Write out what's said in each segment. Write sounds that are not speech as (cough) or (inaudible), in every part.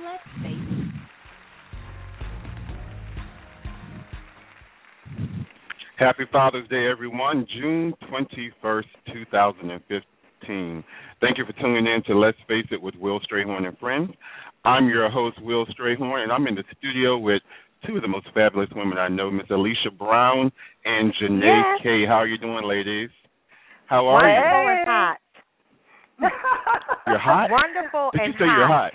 Let's face it. Happy Father's Day, everyone. June 21st, 2015. Thank you for tuning in to Let's Face It with Will Strayhorn and Friends. I'm your host, Will Strayhorn, and I'm in the studio with two of the most fabulous women I know, Miss Alicia Brown and Janae Yes. K. How are you doing, ladies? How are you? Wonderful you? and hot. You're hot? (laughs) Wonderful Did and you say you're hot?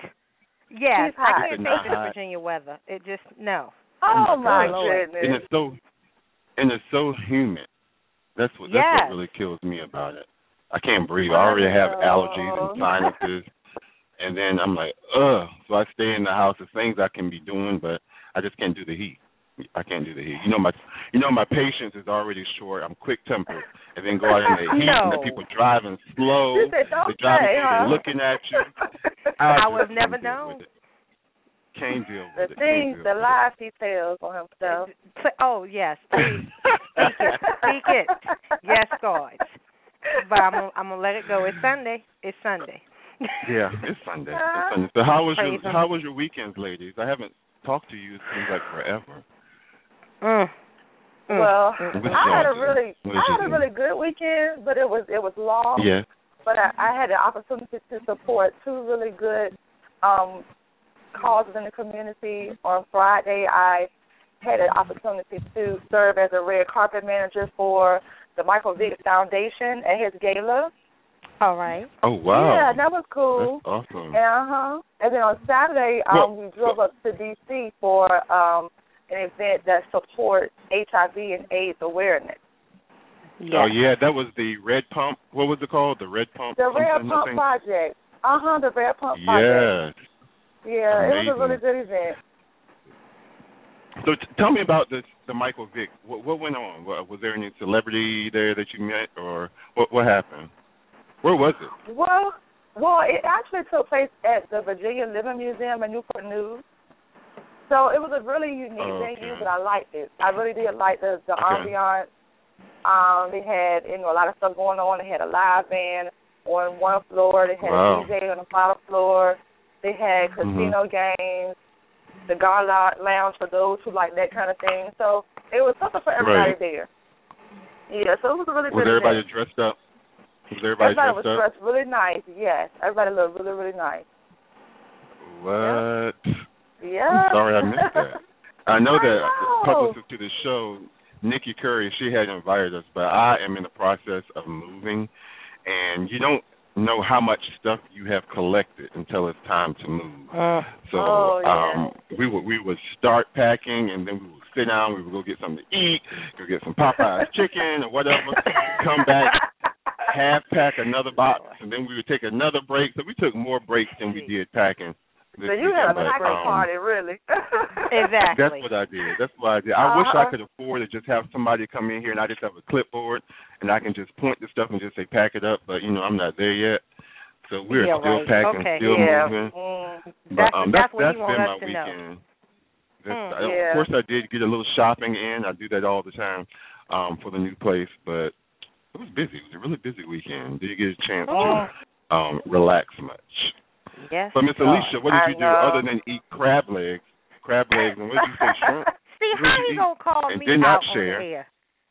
Yes, She's. I can't Not take the hot. Virginia weather. It just no. Oh, oh my And goodness. And it's so and it's so humid. That's what Yes. that's what really kills me about it. I can't breathe. I oh, already have allergies and sinuses and then I'm like, ugh. So I stay in the house. There's things I can be doing but I just can't do the heat. I can't do the heat. You know my you know my patience is already short. I'm quick tempered. And then go out in the (laughs) heat and the people driving slow. You said, "Don't driving say, huh?" looking at you. (laughs) I just would never can't deal known. with. Can't deal The with it. Can't things, the with lies he tells on himself. Oh yes, please speak it, speak it. Yes, God. But I'm gonna, I'm gonna let it go. It's Sunday. It's Sunday. Yeah, it's Sunday. It's (laughs) Sunday. So how was Praise your him. how was your weekends, ladies? I haven't talked to you it seems like forever. Mm. Mm. Well, Mm. I had a really, I had a really good weekend, but it was it was long. Yeah. But I, I had the opportunity to support two really good um causes in the community. On Friday, I had an opportunity to serve as a red carpet manager for the Michael Vick Foundation at his gala. All right. Oh wow. Yeah, that was cool. That's awesome. Uh huh. And then on Saturday, um, we drove up to DC for um an event that supports HIV and AIDS awareness. Oh yeah, that was the Red Pump. What was it called? The Red Pump. The Red Pump? Project. Uh huh. The Red Pump Project. Yeah. Yeah, it was a really good event. So t- tell me about this, the Michael Vick. What, what went on? Wa- Was there any celebrity there that you met, or what? What happened? Where was it? Well, well, it actually took place at the Virginia Living Museum in Newport News. So it was a really unique Okay. venue, but I liked it. I really did like the the Okay. ambiance. Um, they had you know a lot of stuff going on. They had a live band on one floor. They had Wow. a DJ on the bottom floor. They had casino games, the Gala Lounge for those who like that kind of thing. So it was something for everybody Right. there. Yeah, so it was a really Was good everybody event. dressed up? Was everybody, Everybody dressed was up? dressed really nice. Yes, everybody looked really, really nice. What? Yeah. I'm sorry I missed that. (laughs) I know I that know. publicist to the show, Nikki Curry, she had invited us, but I am in the process of moving, and you don't know how much stuff you have collected until it's time to move. So Oh, yeah. um we would we would start packing and then we would sit down, we would go get something to eat, go get some Popeyes chicken or whatever, (laughs) come back, half pack another box and then we would take another break. So we took more breaks than we did packing. So you had a But, packing um, party, really. (laughs) Exactly. That's what I did. That's what I did. I wish I Uh-huh. could afford to just have somebody come in here and I just have a clipboard and I can just point the stuff and just say pack it up. But you know, I'm not there yet. So we're Yeah, still right. packing, Okay. still yeah. moving. Mm. But That's- um, that's that's what that's you want been my weekend. That's, Mm, I, yeah. Of course, I did get a little shopping in. I do that all the time um, for the new place, but it was busy. It was a really busy weekend. Didn't get a chance Mm. to um, relax much. Yes. But Miss Alicia, what did I you do know. other than eat crab legs? Crab legs, and what did you say? Shrimp. (laughs) See What how did he you gonna call And me did not out share. on the air?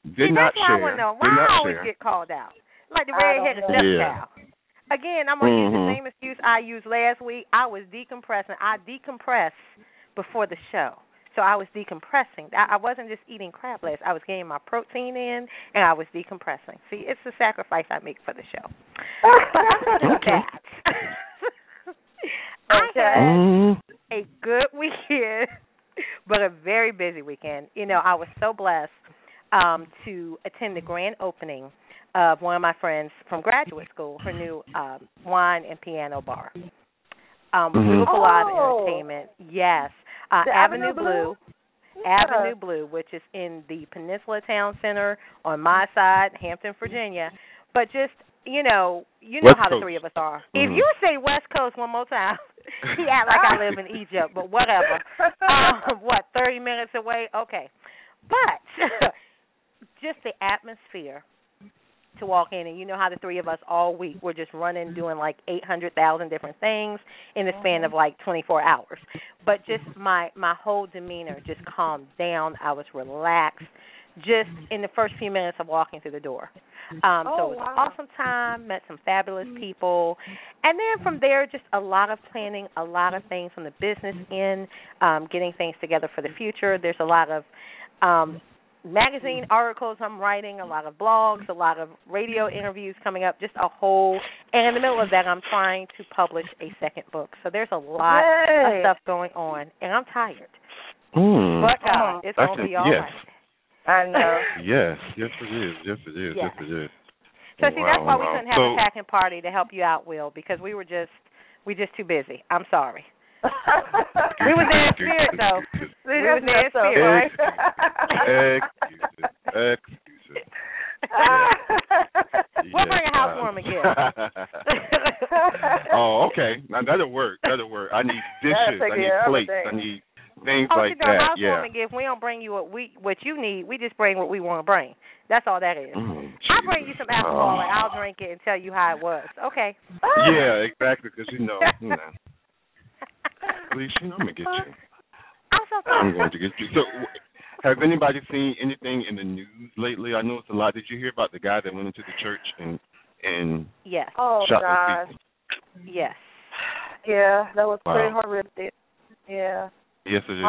Did See, not that's why I share. know. Why not I always share. get called out? Like the I don't redheaded know. stepchild. Yeah. Again, I'm gonna use Mhm. the same excuse I used last week. I was decompressing. I decompress before the show. So I was decompressing. I, I wasn't just eating crab legs. I was getting my protein in, and I was decompressing. See, it's the sacrifice I make for the show. (laughs) But other than (laughs) Okay. I had Mm. a good (laughs) weekend, but a very busy weekend. You know, I was so blessed um, to attend the grand opening of one of my friends from graduate school, her new um, wine and piano bar. Um, Mhm. Beautiful Live Oh. Entertainment, yes. Uh, The Avenue, Avenue Blue, Yeah. Avenue Blue, which is in the Peninsula Town Center on my side, Hampton, Virginia. But just you know, you know West how the three of us are. If Mhm. you say West Coast one more time, he (laughs) act (laughs) like I live in Egypt, but whatever. (laughs) Um, what thirty minutes away? Okay, but just the atmosphere to walk in, and you know how the three of us all week we're just running, doing like eight hundred thousand different things in the span of like twenty four hours. But just my my whole demeanor just calmed down. I was relaxed. Just in the first few minutes of walking through the door, um, so Oh, it was an awesome time. Met some fabulous people, and then from there, just a lot of planning, a lot of things from the business end, um, getting things together for the future. There's a lot of um, magazine articles I'm writing, a lot of blogs, a lot of radio interviews coming up, just a whole. And in the middle of that, I'm trying to publish a second book. So there's a lot Yay. of stuff going on, and I'm tired. Mm. But God, it's That's gonna be all yes. right. I know. (laughs) Yes, yes it is. Yes it is. Yeah. Yes it is. So see, Wow, that's why we wow. couldn't have So- a packing party to help you out, Will, because we were just we just too busy. I'm sorry. (laughs) We was there in spirit, though. (laughs) We was there in spirit. right? Excuses. Excuses. We'll bring a Yes, housewarming gift. oh, okay. Now that'll work. That'll work. I need dishes. I need plates. everything. I need things Oh, like you know, that. housewarming Yeah. gift. We don't bring you what we what you need. We just bring what we want to bring. That's all that is. Mm, I bring you some alcohol Oh. and I'll drink it and tell you how it was. Okay. Yeah, exactly. Because you know, you know. (laughs) Please, you know, I'm gonna get you. I'm so I'm going to get you. So, w- have anybody seen anything in the news lately? I know it's a lot. Did you hear about the guy that went into the church and and Yes. oh shot gosh. people? Yes. Yeah, that was pretty horrific. Yeah. Yes, it is.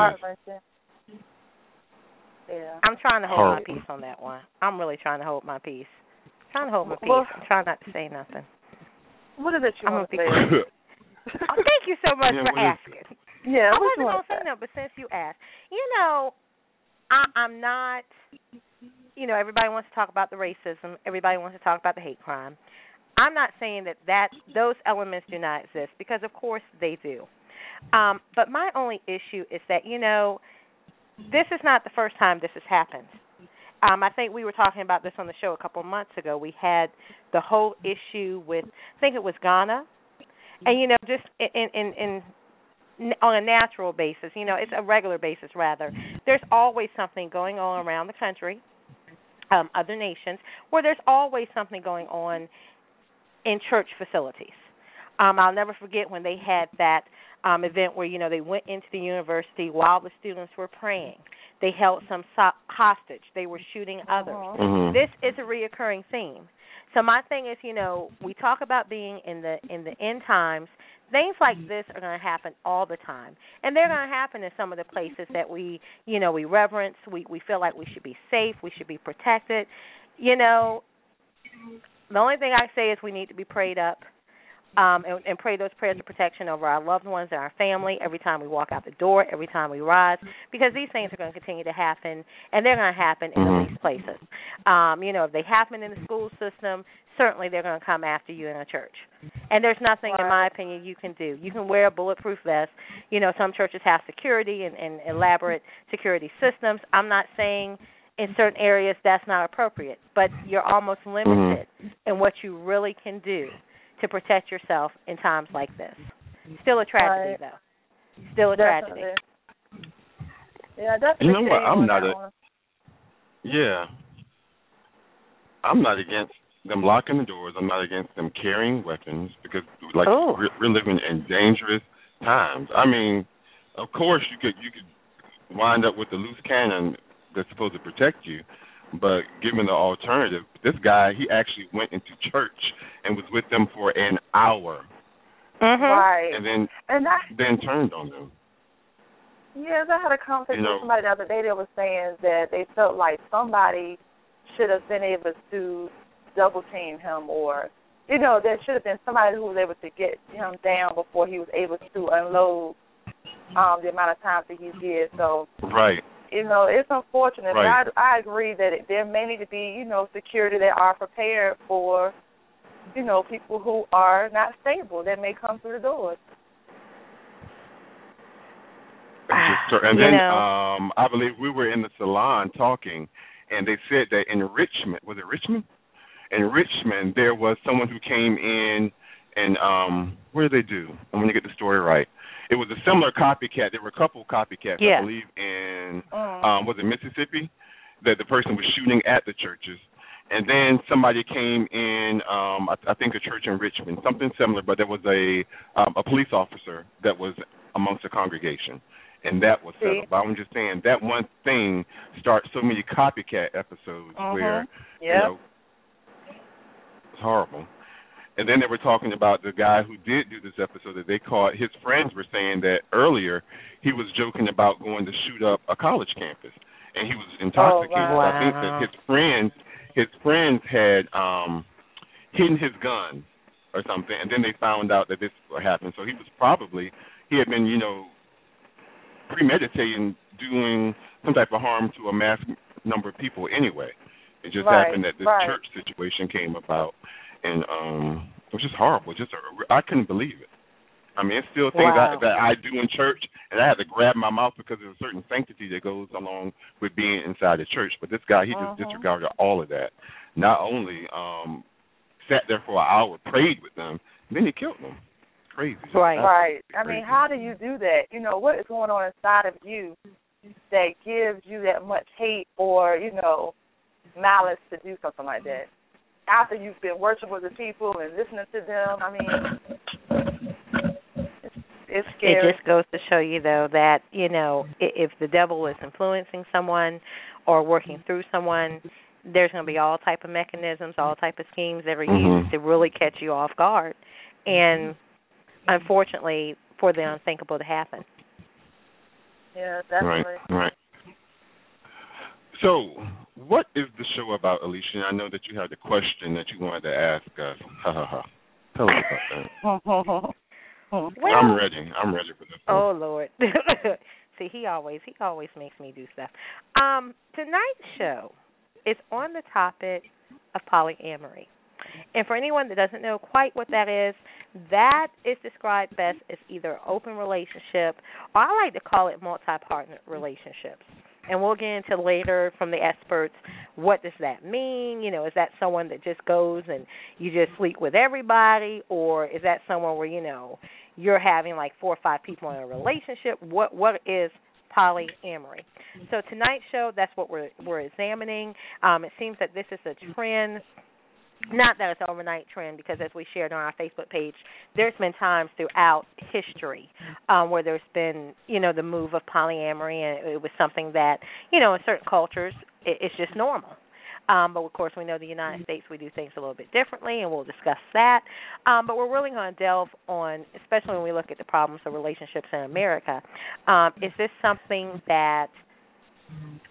Yeah. I'm trying to hold Horrible. my peace on that one. I'm really trying to hold my peace. trying to hold my peace. Well- I'm trying not to say nothing. What is it you I'm want to gonna say? (laughs) Oh, thank you so much Yeah, for what is asking. Yeah, I wasn't gonna say say? no, but since you asked, you know, I, I'm not. You know, everybody wants to talk about the racism. Everybody wants to talk about the hate crime. I'm not saying that that those elements do not exist because, of course, they do. Um, but my only issue is that you know, this is not the first time this has happened. Um, I think we were talking about this on the show a couple months ago. We had the whole issue with, I think it was Ghana, and you know, just in in in on a natural basis, you know, it's a regular basis rather. There's always something going on around the country, um, other nations, where there's always something going on in church facilities. Um, I'll never forget when they had that um, event where you know they went into the university while the students were praying. They held some so- hostage. They were shooting others. Mhm. This is a reoccurring theme. So my thing is, you know, we talk about being in the in the end times. Things like this are going to happen all the time, and they're going to happen in some of the places that we, you know, we reverence. We we feel like we should be safe. We should be protected. You know, the only thing I say is we need to be prayed up. Um, and, and pray those prayers of protection over our loved ones and our family every time we walk out the door, every time we rise, because these things are going to continue to happen, and they're going to happen in Mhm. the least places. Um, you know, if they happen in the school system, certainly they're going to come after you in a church. And there's nothing, in my opinion, you can do. You can wear a bulletproof vest. You know, some churches have security and, and elaborate security systems. I'm not saying in certain areas that's not appropriate, but you're almost limited in what you really can do to protect yourself in times like this. Still a tragedy, Right. though. Still a tragedy. Yeah, definitely. You know what? I'm not a- one. Yeah. I'm not against them locking the doors. I'm not against them carrying weapons because, like, Oh. we're, we're living in dangerous times. I mean, of course, you could you could wind up with a loose cannon that's supposed to protect you, But given the alternative, this guy he actually went into church and was with them for an hour, Mhm. Right. and then And I then turned on them. Yes, I had a conversation You know- with somebody the other day that was saying that they felt like somebody should have been able to double team him or you know, there should have been somebody who was able to get him down before he was able to unload um the amount of times that he did. So, Right. You know, it's unfortunate, Right. but I I agree that it, there may need to be, you know, security that are prepared for you know, people who are not stable that may come through the doors. Just so- and You then know. um I believe we were in the salon talking and they said that in Richmond was it Richmond? In Richmond there was someone who came in and um what did they do? I'm gonna get the story right. It was a similar copycat. There were a couple copycats, Yeah. I believe in Mm. um was it Mississippi? That the person was shooting at the churches. And then somebody came in, um, I, I think a church in Richmond, something similar, but there was a um, a police officer that was amongst the congregation, and that was See? settled. But I'm just saying that one thing starts so many copycat episodes Mhm. where Yep. you know it's horrible. And then they were talking about the guy who did do this episode that they caught. His friends were saying that earlier he was joking about going to shoot up a college campus, and he was intoxicated. Oh, So I think that his friends, his friends had um hidden his gun or something, and then they found out that this happened. So he was probably he had been, you know, premeditating doing some type of harm to a mass number of people anyway. It just Right, happened that this right. church situation came about, and um it was just horrible. Just a, I couldn't believe it. I mean, it's still things Wow. I, that I do in church, and I had to grab my mouth because there's a certain sanctity that goes along with being inside the church. But this guy, he just Mhm. disregarded all of that. Not only um sat there for an hour, prayed with them, then he killed them. Crazy. Just Right. Right. absolutely I mean, how do you do that? You know, what is going on inside of you that gives you that much hate or, you know, malice to do something like that? After you've been worshiping with the people and listening to them, I mean, it's, it's scary. It just goes to show you, though, that you know if the devil is influencing someone or working through someone, there's going to be all type of mechanisms, all type of schemes that are used mm-hmm. to really catch you off guard, and mm-hmm. unfortunately, for the unthinkable to happen. yeah, that's Right, right. So, what is the show about, Alicia? I know that you had a question that you wanted to ask us. Ha ha ha. Tell us about that. (laughs) Well, I'm ready. I'm ready for this. Oh Lord. (laughs) See, he always he always makes me do stuff. Um, tonight's show is on the topic of polyamory. And for anyone that doesn't know quite what that is, that is described best as either open relationship or I like to call it multi partner relationships. And we'll get into later from the experts what does that mean? You know, is that someone that just goes and you just sleep with everybody or is that someone where, you know, you're having like four or five people in a relationship? What what is polyamory? So tonight's show that's what we're we're examining. Um it seems that this is a trend not that it's an overnight trend because as we shared on our Facebook page, there's been times throughout history um, where there's been, you know, the move of polyamory and it was something that, you know, in certain cultures it, it's just normal. Um, but of course, we know the United States we do things a little bit differently, and we'll discuss that. Um, but we're really going to delve on, especially when we look at the problems of relationships in America. Um, is this something that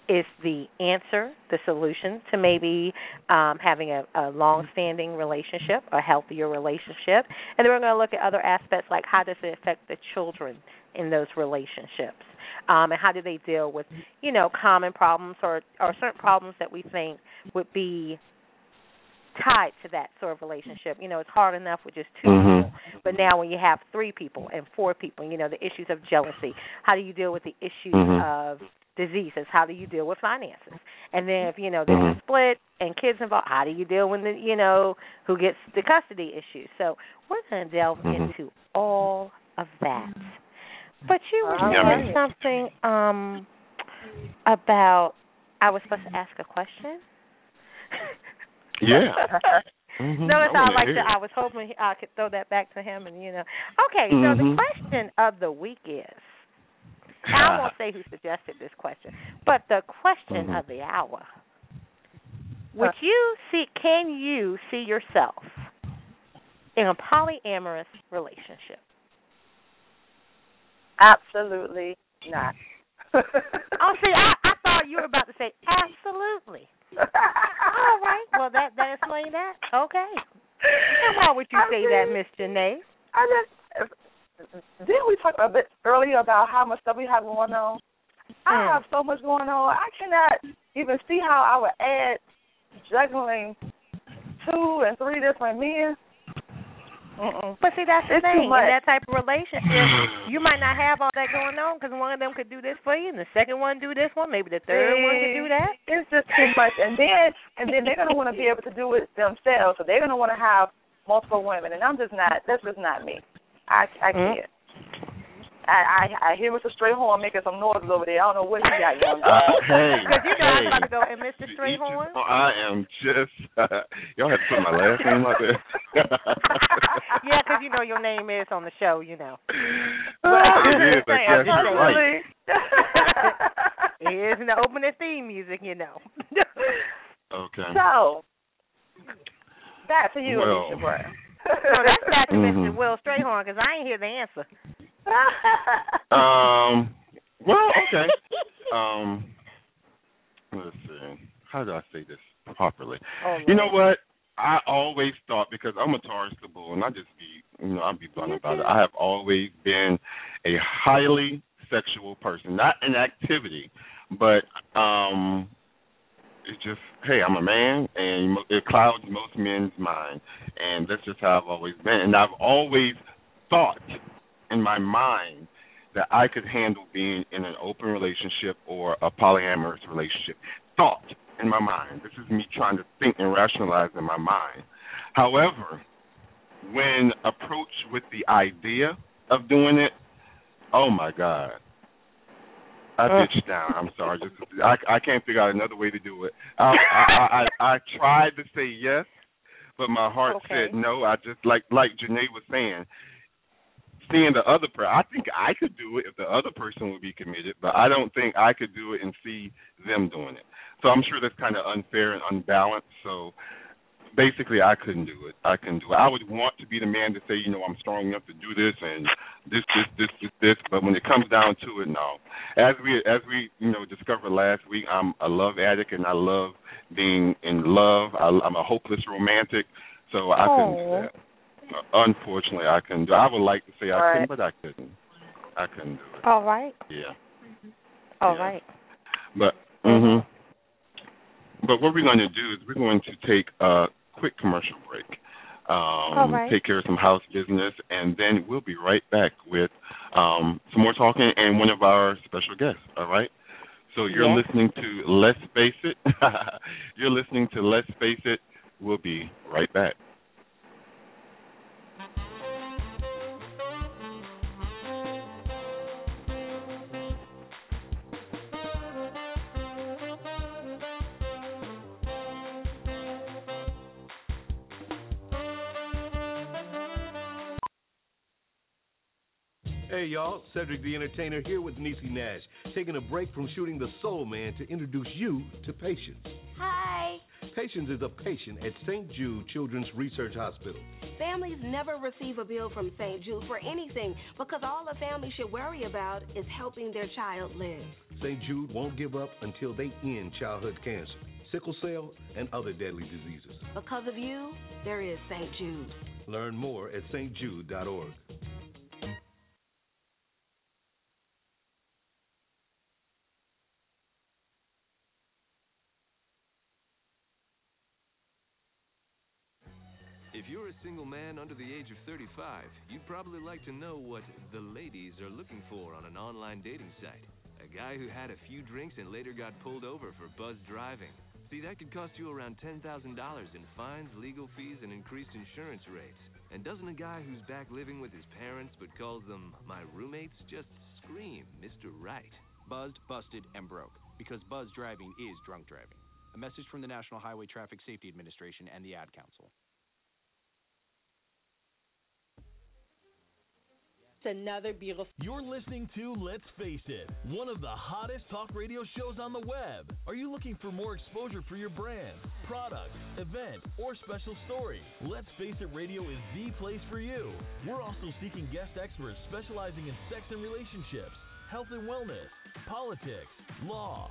is the answer, the solution to maybe um, having a, a long-standing relationship, a healthier relationship, and then we're going to look at other aspects like how does it affect the children in those relationships, um, and how do they deal with you know common problems or or certain problems that we think would be tied to that sort of relationship. You know, it's hard enough with just 2 Mhm. people, but now when you have three people and four people, you know, the issues of jealousy. How do you deal with the issues Mhm. of diseases? How do you deal with finances? And then if you know there's Mhm. a split and kids involved, how do you deal with the you know who gets the custody issues? So we're going to delve Mhm. into all of that. But you were All saying right. something um about I was supposed to ask a question. Yeah. (laughs) Mhm. Notice I I like that. I was hoping I could throw that back to him, and you know. Okay, so Mhm. the question of the week is. I (laughs) won't say who suggested this question, but the question Mhm. of the hour Would you see? Can you see yourself in a polyamorous relationship? Absolutely not. (laughs) oh, see, I, I thought you were about to say absolutely. All right. Well, that that explains that. Okay. And why would you I say mean, that, Miss Janae? I just didn't we talk a bit earlier about how much stuff we have going on? I Mm. have so much going on. I cannot even see how I would add juggling two and three different men. Mm-mm. But see, that's the It's thing. In that type of relationship, you might not have all that going on because one of them could do this for you, and the second one do this one. Maybe the third one could do that. It's just too much, and then and then they're gonna want to be able to do it themselves. So they're gonna want to have multiple women, and I'm just not. That's just not me. I I Mm. can't. I, I I hear Mr. Strayhorn making some noises over there. I don't know what he got going Uh, on. hey, (laughs) Because you know I was hey. about to go, and Mr. To each Strayhorn. own. (laughs) I am just. (laughs) y'all have to put my last name out there. yeah, because you know your name is on the show, you know. it is. I I'm guess just you're right. It is in the opening theme music, you know. Okay. so back to you, Well. Alicia Brown. So that's (laughs) back to Mr. Mhm. Will Strayhorn because I ain't hear the answer. (laughs) Um. Well, okay. (laughs) Um. Let's see. How do I say this properly? Oh, You know what? I always thought because I'm a Taurus the bull, and I just be, you know, I'll be blunt about it. I have always been a highly sexual person, not an activity, but um, it's just, hey, I'm a man, and it clouds most men's mind, and that's just how I've always been. And I've always thought in my mind that I could handle being in an open relationship or a polyamorous relationship. Thought in my mind. This is me trying to think and rationalize in my mind. However, when approached with the idea of doing it, oh my God. I Uh. bitched down. I'm sorry. Just I I can't figure out another way to do it. I I I, I, I tried to say yes, but my heart Okay. said no. I just like like Janae was saying, seeing the other person. I think I could do it if the other person would be committed, but I don't think I could do it and see them doing it. So I'm sure that's kind of unfair and unbalanced. So basically, I couldn't do it. I couldn't do it. I would want to be the man to say, you know, I'm strong enough to do this and this, this, this, this, this. But when it comes down to it, no. As we, as we, you know, discovered last week, I'm a love addict and I love being in love. I, I'm a hopeless romantic, so I couldn't do that. Uh, Unfortunately, I couldn't do. It. I would like to say I Right. couldn't, but I couldn't. I couldn't do it. All right. Yeah. All Yeah. right. But mhm. But what we're going to do is we're going to take a quick commercial break. Um, right. Take care of some house business, and then we'll be right back with um, some more talking and one of our special guests. All right. So you're Yes. listening to Let's Face It. (laughs) you're listening to Let's Face It. We'll be right back. Y'all, Cedric the Entertainer here with Niecy Nash, taking a break from shooting The Soul Man to introduce you to Patience. Hi. Patience is a patient at St. Jude Children's Research Hospital. Families never receive a bill from St. Jude for anything because all a family should worry about is helping their child live. St. Jude won't give up until they end childhood cancer, sickle cell, and other deadly diseases. Because of you, there is St. Jude. Learn more at stjude.org. single man under the age of 35, you'd probably like to know what the ladies are looking for on an online dating site. A guy who had a few drinks and later got pulled over for buzz driving. See, that could cost you around $10,000 in fines, legal fees, and increased insurance rates. And doesn't a guy who's back living with his parents but calls them my roommates just scream Mr. Right? Buzzed, busted, and broke. Because buzz driving is drunk driving. A message from the National Highway Traffic Safety Administration and the Ad Council. Another beautiful. You're listening to Let's Face It, one of the hottest talk radio shows on the web. Are you looking for more exposure for your brand, product, event, or special story? Let's Face It Radio is the place for you. We're also seeking guest experts specializing in sex and relationships, health and wellness, politics, law,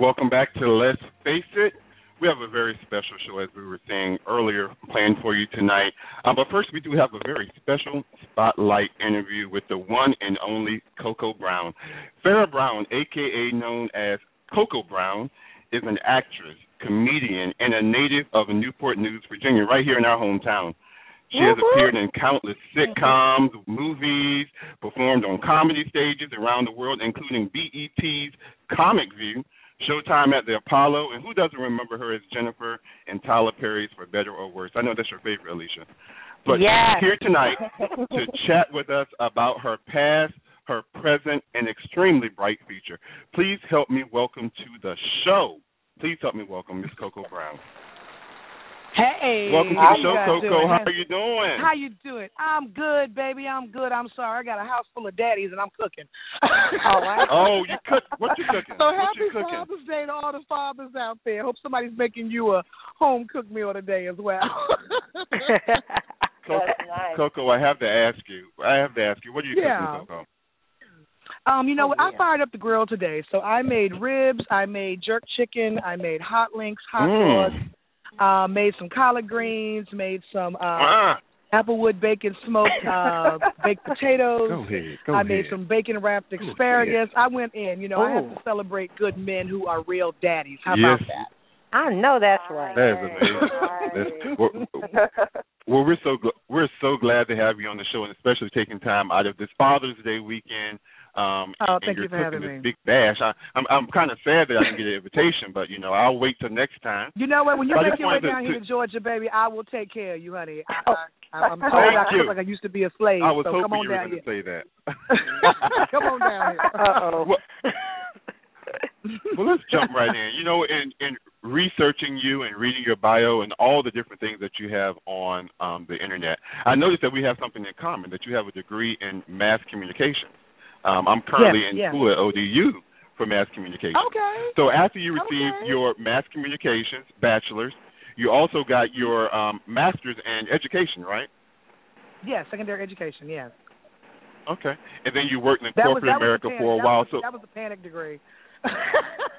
Welcome back to Let's Face It. We have a very special show, as we were saying earlier, planned for you tonight. Uh, but first, we do have a very special spotlight interview with the one and only Cocoa Brown. Farrah Brown, aka known as Cocoa Brown, is an actress, comedian, and a native of Newport News, Virginia, right here in our hometown. She has appeared in countless sitcoms, movies, performed on comedy stages around the world, including BET's Comic View, Showtime at the Apollo, and who doesn't remember her as Jennifer and Tyler Perry's For Better or Worse? I know that's your favorite, Alicia. But Yes. she's here tonight (laughs) to chat with us about her past, her present, and extremely bright future. Please help me welcome to the show. Please help me welcome Miss Cocoa Brown. Hey, Welcome to the show, Cocoa. doing? How are you doing? How you doing? I'm good, baby. I'm good. I'm sorry. I got a house full of daddies and I'm cooking. All right. (laughs) Oh, you cook? What you cooking? So what happy you cooking? Father's Day to all the fathers out there. Hope somebody's making you a home cooked meal today as well. Cocoa, (laughs) Cocoa, I have to ask you. I have to ask you. What are you Yeah. cooking, Cocoa? Um, you know what? I fired up the grill today. So I made ribs, I made jerk chicken, I made hot links, hot Mm. dogs, uh, made some collard greens, made some uh Ah. applewood bacon smoked uh (laughs) baked potatoes. Go ahead. Go I ahead. made some bacon wrapped asparagus. I went in, you know, I have to celebrate good men who are real daddies. How Yes. about that? I know that's right. That is amazing. That's, well, well, we're so gl- we're so glad to have you on the show, and especially taking time out of this Father's Day weekend. Um, Oh, thank you're for having me. big bash. I, I'm I'm kind of sad that I didn't get an invitation, but you know I'll wait till next time. You know what? When you make your way wanted to- down here to- to Georgia, baby, I will take care of you, honey. I, I, I'm told Thank I you. cook like I used to be a slave. I was so hoping come on you were going to say that. (laughs) come on down here. (laughs) Uh-oh. Well, well, let's jump right in. You know, in in researching you and reading your bio and all the different things that you have on um, the internet, I noticed that we have something in common. That you have a degree in mass communications. Um, I'm currently Yes, in yes. school at ODU for mass communications. Okay. So after you received Okay. your mass communications bachelor's, you also got your um, master's in education, right? Yes, secondary education. Yes. Okay. And then you worked in That corporate was America for a that while. Was, so that was a panic degree.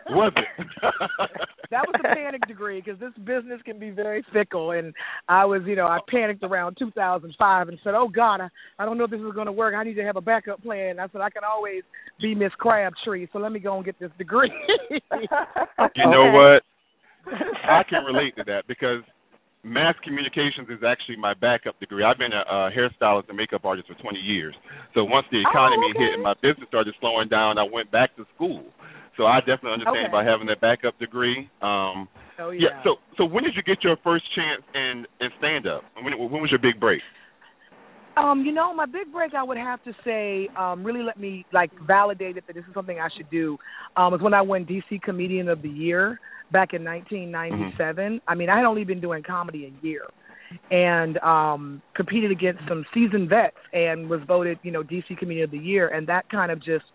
Was it? (laughs) that was a panic degree because this business can be very fickle, and I was, you know, I panicked around 2005 and said, "Oh God, I, I don't know if this is going to work. I need to have a backup plan." I said, "I can always be Miss Crabtree, so let me go and get this degree." You know what? (laughs) I can relate to that because mass communications is actually my backup degree. I've been a, a hairstylist and makeup artist for 20 years. So once the economy hit and my business started slowing down, I went back to school. So I definitely understand Okay. about having that backup degree. Um, Oh yeah. So so when did you get your first chance in in stand up? When when was your big break? Um, you know, my big break, I would have to say, um, really let me like validate it that this is something I should do. Um, was when I won DC Comedian of the Year back in 1997. I mean, I had only been doing comedy a year, and um, competed against some seasoned vets and was voted, you know, DC Comedian of the Year, and that kind of just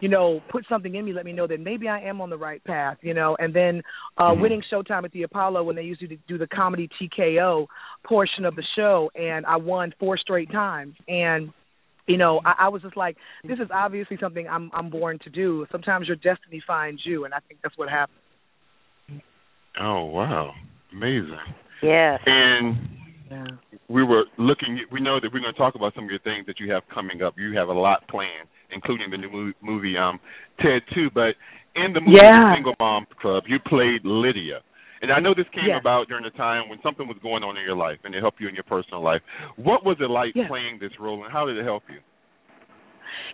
you know, put something in me, let me know that maybe I am on the right path, you know. And then uh Mm-hmm. winning Showtime at the Apollo when they used to do the comedy TKO portion of the show, and I won four straight times. And you know, I, I was just like, this is obviously something I'm I'm born to do. Sometimes your destiny finds you, and I think that's what happened. Oh wow, amazing. Yeah. And yeah. we were looking. We know that we're going to talk about some of your things that you have coming up. You have a lot planned, including the new movie um, Ted Two. But in the movie Yeah. Single Mom Club, you played Lydia. And I know this came Yes. about during a time when something was going on in your life, and it helped you in your personal life. What was it like Yes. playing this role, and how did it help you?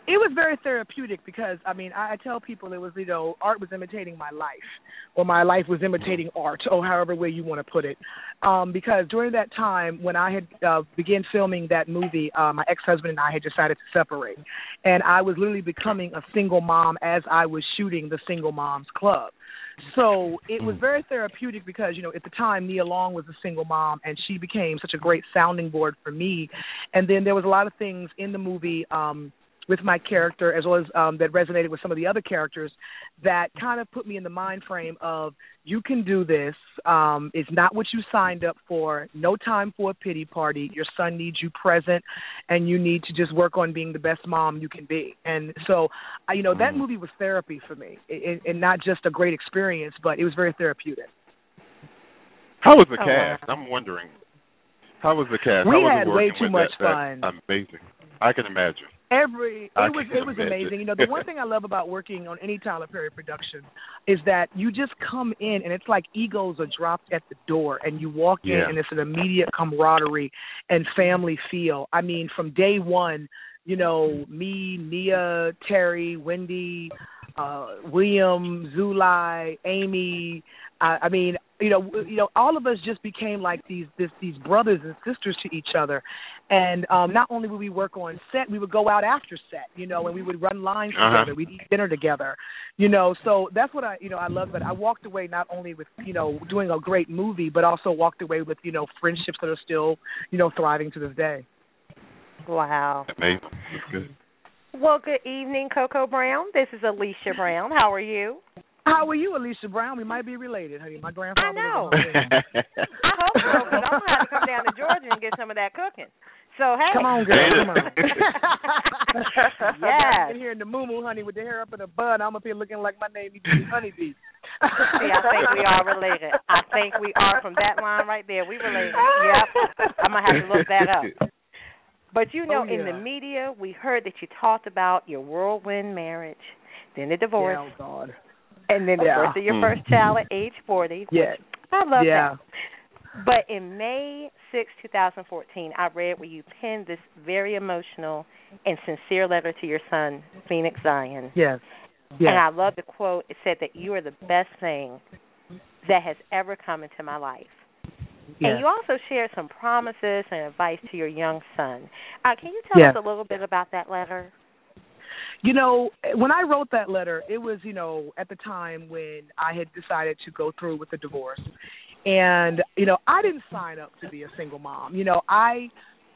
It was very therapeutic because I mean I, I tell people it was you know art was imitating my life, or my life was imitating art, or however way you want to put it. Um, because during that time when I had uh, began filming that movie, uh, my ex husband and I had decided to separate, and I was literally becoming a single mom as I was shooting the Single Moms Club. So it was very therapeutic because you know at the time Nia Long was a single mom and she became such a great sounding board for me, and then there was a lot of things in the movie. um with my character as well as um that resonated with some of the other characters that kind of put me in the mind frame of you can do this um it's not what you signed up for no time for a pity party your son needs you present and you need to just work on being the best mom you can be and so I, you know that movie was therapy for me and, and not just a great experience but it was very therapeutic How was the Oh, cast? I'm wondering. How was the cast? We how had it way too much that, that Amazing. I can imagine. Every it I was it was imagine. amazing. You know, (laughs) the one thing I love about working on any Tyler Perry production is that you just come in and it's like egos are dropped at the door and you walk in and it's an immediate camaraderie and family feel. I mean, from day one, you know, me, Nia, Terry, Wendi, uh William, Zulay, Amy, I, I mean, you know, you know, all of us just became like these this, these brothers and sisters to each other. And um not only would we work on set, we would go out after set, you know, and we would run lines Uh-huh. together. We'd eat dinner together, you know. So that's what I, you know, I love. But I walked away not only with you know doing a great movie, but also walked away with you know friendships that are still you know thriving to this day. Wow. Amazing. That's good. Well, good evening, Cocoa Brown. This is Alicia Brown. How are you? How are you, Alicia Brown? We might be related, honey. My grandfather. I know. I hope so, because I'm gonna have to come down to Georgia and get some of that cooking. So hey, Come on, girl. Come on. (laughs) Yes. In here in the moo honey, with the hair up in a bun. I'm up here looking like my name is Honeybee. See, I think we are related. I think we are from that line right there. We related. Yep. I'm gonna have to look that up. But you know, Oh, in the media, we heard that you talked about your whirlwind marriage, then the divorce, Yeah, oh God. And then the Yeah. birth of your Mm. first child at age 40. which I love yeah. that. But in May 6, 2014, I read where you penned this very emotional and sincere letter to your son, Phoenix Zion. Yes. Yes. And I love the quote. It said that you are the best thing that has ever come into my life. yes. And you also shared some promises and advice to your young son. Uh, can you tell Yes. us a little bit about that letter? You know, when I wrote that letter, it was, you know, at the time when I had decided to go through with the divorce. And, you know, I didn't sign up to be a single mom. You know, I,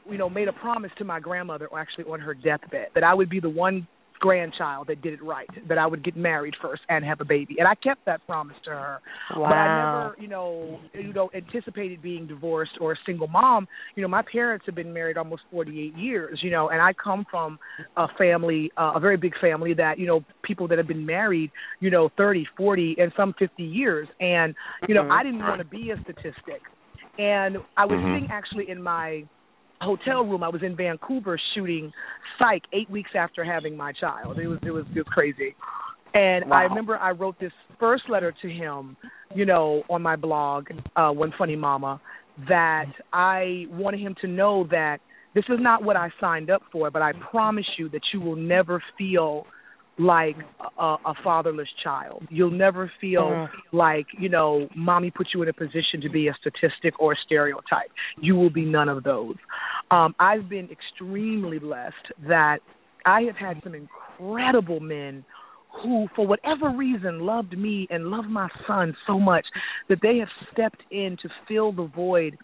you know, made a promise to my grandmother actually on her deathbed that I would be the one grandchild that did it right, that I would get married first and have a baby. And I kept that promise to her. But I never, you know, you know, anticipated being divorced or a single mom. You know, my parents have been married almost 48 years, you know, and I come from a family, uh, a very big family that, you know, people that have been married, you know, 30, 40 and some 50 years. And, you know, Mhm. I didn't want to be a statistic. And I was Mhm. sitting actually in my hotel room. I was in Vancouver shooting Psych 8 weeks after having my child. It was it was it was crazy. And I remember I wrote this first letter to him, you know, on my blog, uh, One Funny Mama, that I wanted him to know that this is not what I signed up for, but I promise you that you will never feel like a, a fatherless child. You'll never feel Mhm. like, you know, mommy put you in a position to be a statistic or a stereotype. You will be none of those. Um, I've been extremely blessed that I have had some incredible men who, for whatever reason, loved me and loved my son so much that they have stepped in to fill the void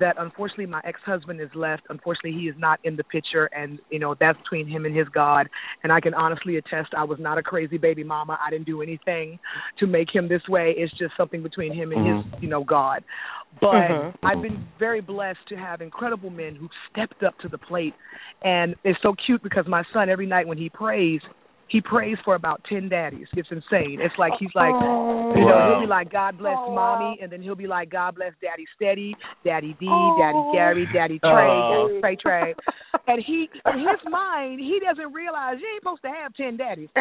that unfortunately my ex-husband is left. Unfortunately, he is not in the picture, and you know that's between him and his God. And I can honestly attest, I was not a crazy baby mama. I didn't do anything to make him this way. It's just something between him and his, you know, God. But Mhm. I've been very blessed to have incredible men who've stepped up to the plate, and it's so cute because my son every night when he prays, he prays for about ten daddies. It's insane. It's like he's like, Oh. you know, Wow. he'll be like, God bless Oh, mommy, and then he'll be like, God bless Daddy Steady, Daddy D, Oh. Daddy Gary, Daddy Trey, Oh. Daddy Trey Trey. And he, in his mind, he doesn't realize you ain't supposed to have ten daddies. (laughs) (laughs)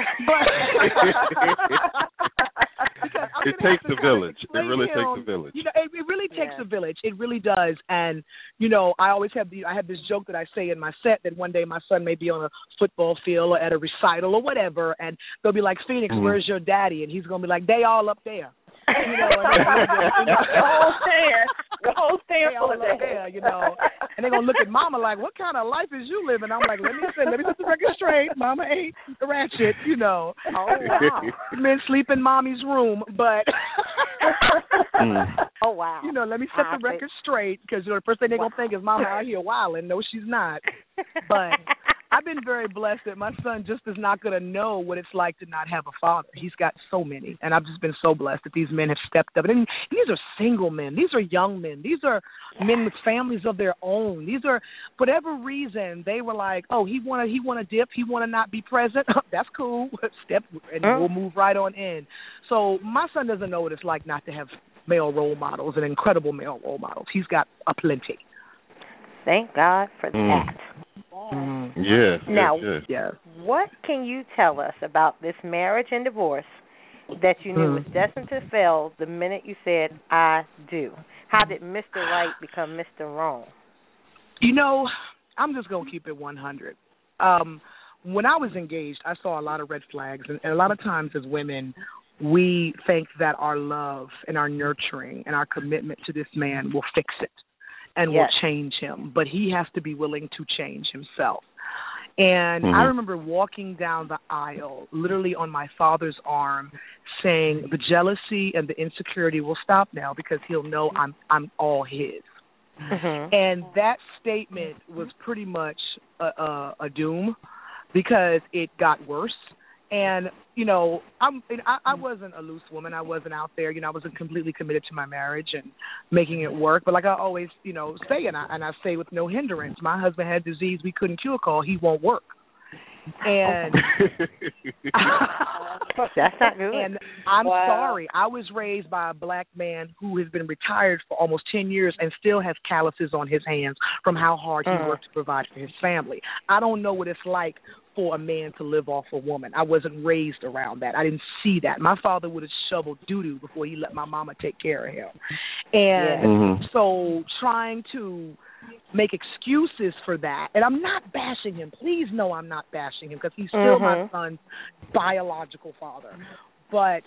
Because I'm It takes have to a village. It really to takes him, a village. You know, it, it really takes Yeah. a village. It really does. And you know, I always have the I have this joke that I say in my set that one day my son may be on a football field or at a recital or whatever, and they'll be like, Phoenix, Mhm. where's your daddy? And he's gonna be like, they all up there. You know, and they're gonna- you know, the whole stand, the whole stand they full of up that. there, you know. And they're gonna look at mama like, what kind of life is you living? I'm like, let me say, let me set the record straight. Mama ain't the ratchet, you know. Oh (laughs) wow. Men sleep in mommy's room, but (laughs) Mm. Oh wow. you know, let me set I the record straight because you know the first thing they're gonna think is mama out here wilding. No, she's not. But (laughs) I've been very blessed that my son just is not gonna know what it's like to not have a father. He's got so many, and I've just been so blessed that these men have stepped up. And these are single men. These are young men. These are men with families of their own. These are, for whatever reason, they were like, oh, he wanna he wanna dip. He wanna not be present. (laughs) That's cool. (laughs) Step, and we'll move right on in. So my son doesn't know what it's like not to have male role models and incredible male role models. He's got a plenty. Thank God for Mm. that. Yes. Now- yes, yes. What can you tell us about this marriage and divorce that you knew Hmm. was destined to fail the minute you said I do? How did Mr. Right become Mr. Wrong? You know, I'm just gonna keep it 100. Um, when I was engaged, I saw a lot of red flags, and, and a lot of times as women, we think that our love and our nurturing and our commitment to this man will fix it and will change him, but he has to be willing to change himself. And Mhm. I remember walking down the aisle, literally on my father's arm, saying, "The jealousy and the insecurity will stop now because he'll know I'm I'm all his." Mm-hmm. And that statement was pretty much a, a, a doom because it got worse. And you know, I'm and I, I wasn't a loose woman. I wasn't out there. You know, I wasn't completely committed to my marriage and making it work. But like I always, you know, say, and I and I say with no hindrance, my husband had disease we couldn't cure. Call he won't work. And (laughs) That's not (laughs) good. and I'm Wow. sorry. I was raised by a black man who has been retired for almost 10 years and still has calluses on his hands from how hard he Mm. worked to provide for his family. I don't know what it's like for a man to live off a woman. I wasn't raised around that. I didn't see that. My father would have shoveled doo doo before he let my mama take care of him. And Mhm. so trying to make excuses for that, and I'm not bashing him. Please know I'm not bashing him because he's still my Mhm. son's biological father. But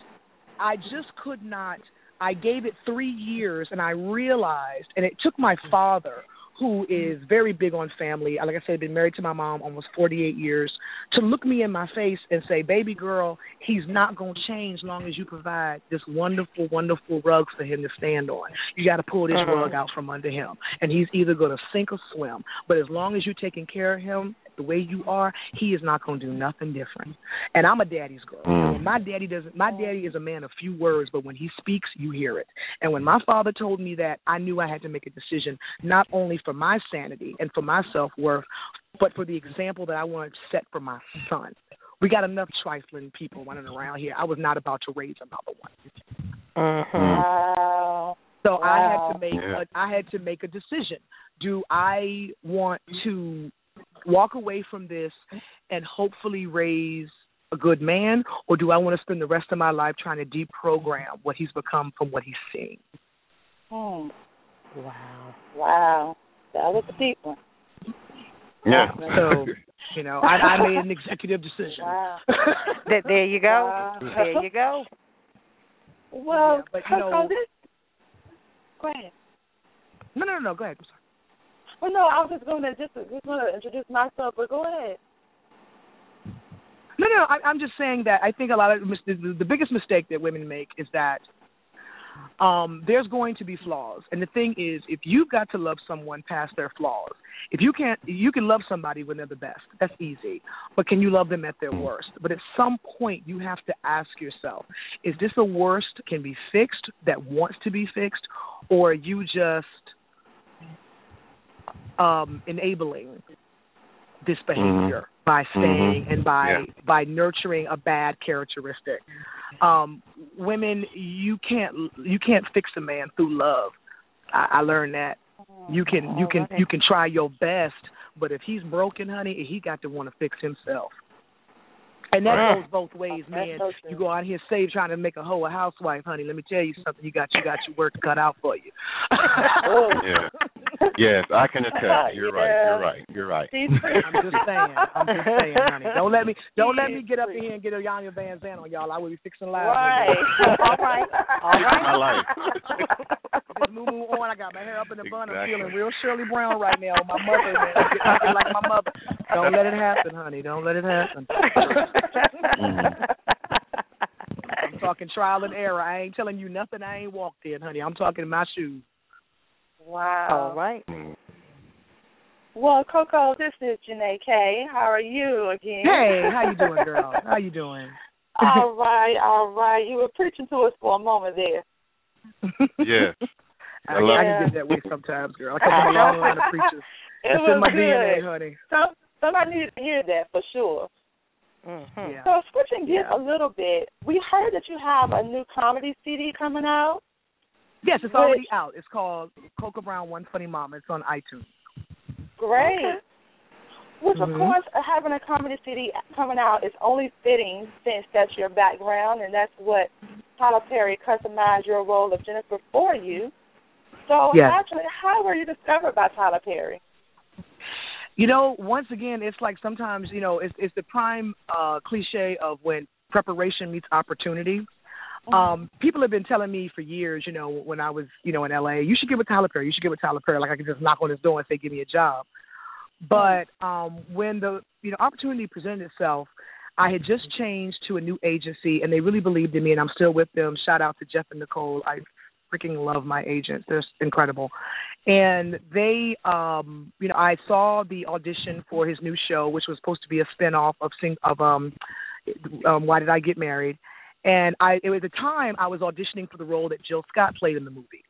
I just could not. I gave it three years, and I realized, and it took my father, who is very big on family. Like I said, been married to my mom almost 48 years, to look me in my face and say, "Baby girl, he's not gonna change long as you provide this wonderful, wonderful rug for him to stand on. You got to pull this Mhm. rug out from under him, and he's either gonna sink or swim. But as long as you're taking care of him the way you are, he is not gonna do nothing different. And I'm a daddy's girl. Mm. My daddy doesn't. My daddy is a man of few words, but when he speaks, you hear it. And when my father told me that, I knew I had to make a decision, not only for my sanity and for my self worth, but for the example that I wanted to set for my son. We got enough trifling people running around here. I was not about to raise another one. Mm-hmm. Wow. So I had to make Yeah. a, I had to make a decision. Do I want to walk away from this and hopefully raise a good man, or do I want to spend the rest of my life trying to deprogram what he's become from what he's seeing? Hmm. Wow. Wow. That was a deep one. Yeah. So, you know, I, I made an executive decision. Wow. (laughs) There you go. Wow. There you go. Well, Yeah, but, you know- this. Go ahead. No, no, no, no. Go ahead. I'm sorry. Well, no, I was just going to just just going to introduce myself, but go ahead. No, no, I, I'm just saying that I think a lot of the, the biggest mistake that women make is that um there's going to be flaws, and the thing is, if you've got to love someone past their flaws, if you can't, you can love somebody when they're the best. That's easy, but can you love them at their worst? But at some point, you have to ask yourself: Is this the worst can be fixed that wants to be fixed, or are you just um enabling this behavior Mhm. by staying Mhm. and by Yeah. by nurturing a bad characteristic. Um, women, you can't you can't fix a man through love. I, I learned that. You can you can you can try your best, but if he's broken, honey, he got to want to fix himself. And that Right. goes both ways, man. so you go out here save trying to make a hoe a housewife, honey. Let me tell you something. You got you got your work cut out for you. Yeah. Yes, I can attest. You're right. You're right. You're right. I'm just saying. I'm just saying, honey. Don't let me don't let me get up in here and get a Iyanla Vanzant on y'all. I will be fixing lives. Right. (laughs) All right. All right. My life. Just moo moo on. I got my hair up in the bun. I'm Exactly. feeling real Shirley Brown right now. My mother, man. I'm getting- I'm getting like my mother. Don't let it happen, honey. Don't let it happen. (laughs) Mm-hmm. I'm talking trial and error. I ain't telling you nothing I ain't walked in, honey. I'm talking my shoes. Wow. All right. Mm-hmm. Well, Cocoa, this is Janae K. How are you again? Hey, how you doing, girl? How you doing? (laughs) all right, all right. You were preaching to us for a moment there. Yeah. I, I love I can get that way sometimes, girl. I (laughs) come from a long line of preachers. It It's was in my good. DNA, honey. Some, somebody needed to hear that for sure. Mm-hmm. Yeah. So a little bit, we heard that you have a new comedy CD coming out. Yes, it's already out. It's called Cocoa Brown One Funny Mama. It's on iTunes. Great. Which, of Mhm. course, uh, having a comedy CD coming out is only fitting since that's your background and that's what Tyler Perry customized your role of Jennifer for you. So, Yes. actually, how were you discovered by Tyler Perry? You know, once again, it's like sometimes you know, it's it's the prime uh cliche of when preparation meets opportunity. Um, people have been telling me for years, you know, when I was, you know, in LA, you should get with Tyler Perry. You should get with Tyler Perry. Like I could just knock on his door and say, "Give me a job." But um, when the you know opportunity presented itself, I had just changed to a new agency, and they really believed in me, and I'm still with them. Shout out to Jeff and Nicole. I freaking love my agents. They're incredible. And they, um, you know, I saw the audition for his new show, which was supposed to be a spinoff of sing of um, um, Why Did I Get Married? And I, it was a time I was auditioning for the role that Jill Scott played in the movie.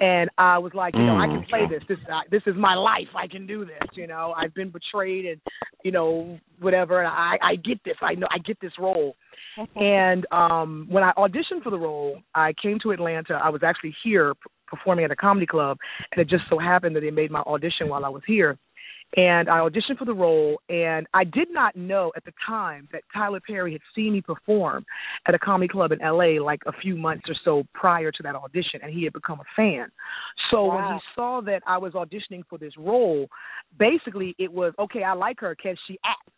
And I was like, you know, I can play this. This I, this is my life. I can do this. You know, I've been betrayed and, you know, whatever. And I I get this. I know I get this role. (laughs) And um when I auditioned for the role, I came to Atlanta. I was actually here performing at a comedy club, and it just so happened that they made my audition while I was here. And I auditioned for the role, and I did not know at the time that Tyler Perry had seen me perform at a comedy club in LA like a few months or so prior to that audition, and he had become a fan. So when he saw that I was auditioning for this role, basically it was okay. I like her. Can she act?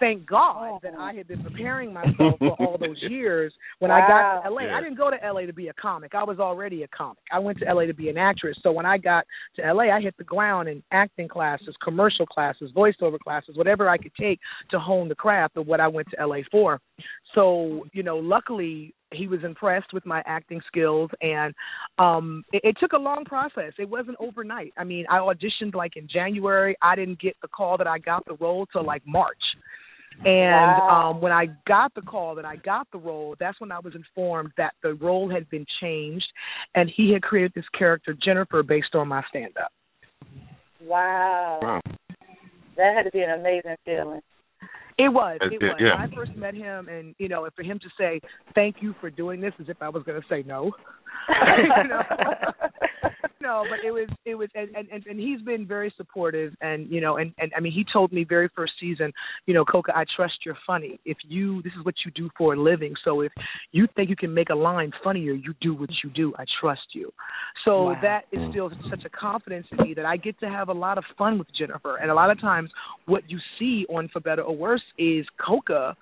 Thank God that I had been preparing myself for all those (laughs) years. When I got to LA, Yeah. I didn't go to LA to be a comic. I was already a comic. I went to LA to be an actress. So when I got to LA, I hit the ground in acting classes, commercial classes, voiceover classes, whatever I could take to hone the craft of what I went to LA for. So, you know, luckily he was impressed with my acting skills and um it, it took a long process. It wasn't overnight. I mean, I auditioned like in January. I didn't get the call that I got the role till like March. And Wow. um when I got the call that I got the role, that's when I was informed that the role had been changed and he had created this character Jennifer based on my stand up. Wow. Wow. That had to be an amazing feeling. It was. It It did, was. yeah. I first met him, and you know, and for him to say thank you for doing this, as if I was going to say no. (laughs) you know? (laughs) no, but it was it was, and, and and he's been very supportive, and you know, and and I mean, he told me very first season, you know, Cocoa, I trust you're funny. If you this is what you do for a living, so if you think you can make a line funnier, you do what you do. I trust you. So Wow. that is still such a confidence in me that I get to have a lot of fun with Jennifer, and a lot of times what you see on For Better or Worse is Cocoa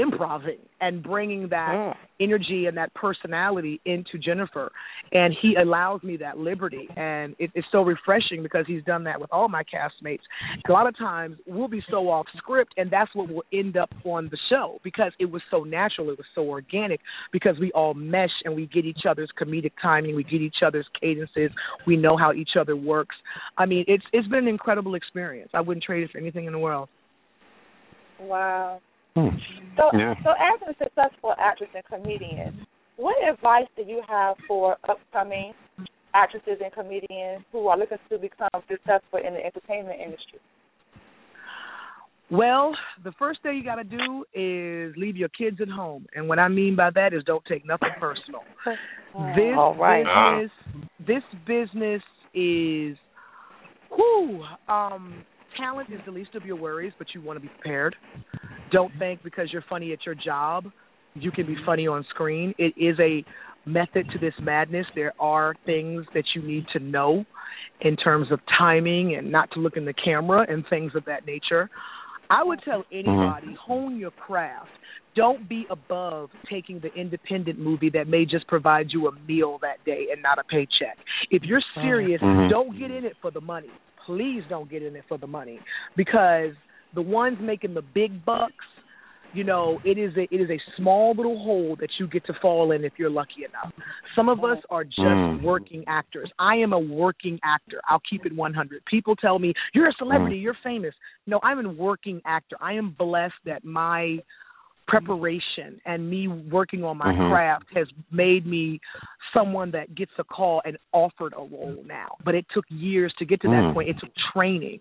improving and bringing that energy and that personality into Jennifer. And he allows me that liberty. And it, it's so refreshing because he's done that with all my castmates. A lot of times we'll be so off script, and that's what will end up on the show because it was so natural, it was so organic, because we all mesh and we get each other's comedic timing, we get each other's cadences, we know how each other works. I mean, it's it's been an incredible experience. I wouldn't trade it for anything in the world. Wow. So, Yeah. so as a successful actress and comedian, what advice do you have for upcoming actresses and comedians who are looking to become successful in the entertainment industry? Well, the first thing you got to do is leave your kids at home, and what I mean by that is don't take nothing personal. (laughs) This All right. business, this business is, whoo, um, talent is the least of your worries, but you want to be prepared. Don't think because you're funny at your job, you can be funny on screen. It is a method to this madness. There are things that you need to know in terms of timing and not to look in the camera and things of that nature. I would tell anybody hone your craft. Don't be above taking the independent movie that may just provide you a meal that day and not a paycheck. If you're serious, Mhm. don't get in it for the money. Please don't get in it for the money because the ones making the big bucks, you know, it is a it is a small little hole that you get to fall in if you're lucky enough. Some of us are just Mm. working actors. I am a working actor. I'll keep it 100. People tell me, "You're a celebrity, you're famous." No, I'm a working actor. I am blessed that my preparation and me working on my Mhm. craft has made me someone that gets a call and offered a role now. But it took years to get to that Mm. point. It took training.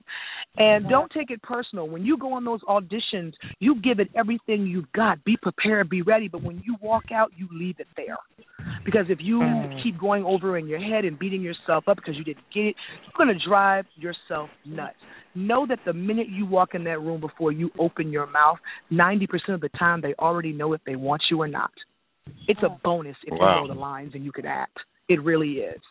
And don't take it personal. When you go on those auditions, you give it everything you've got. Be prepared, be ready. But when you walk out, you leave it there. Because if you Mm. keep going over in your head and beating yourself up because you didn't get it, you're going to drive yourself nuts. Know that the minute you walk in that room before you open your mouth, 90% of the time they already know if they want you or not. It's a bonus if Wow. you know the lines and you can act. It really is.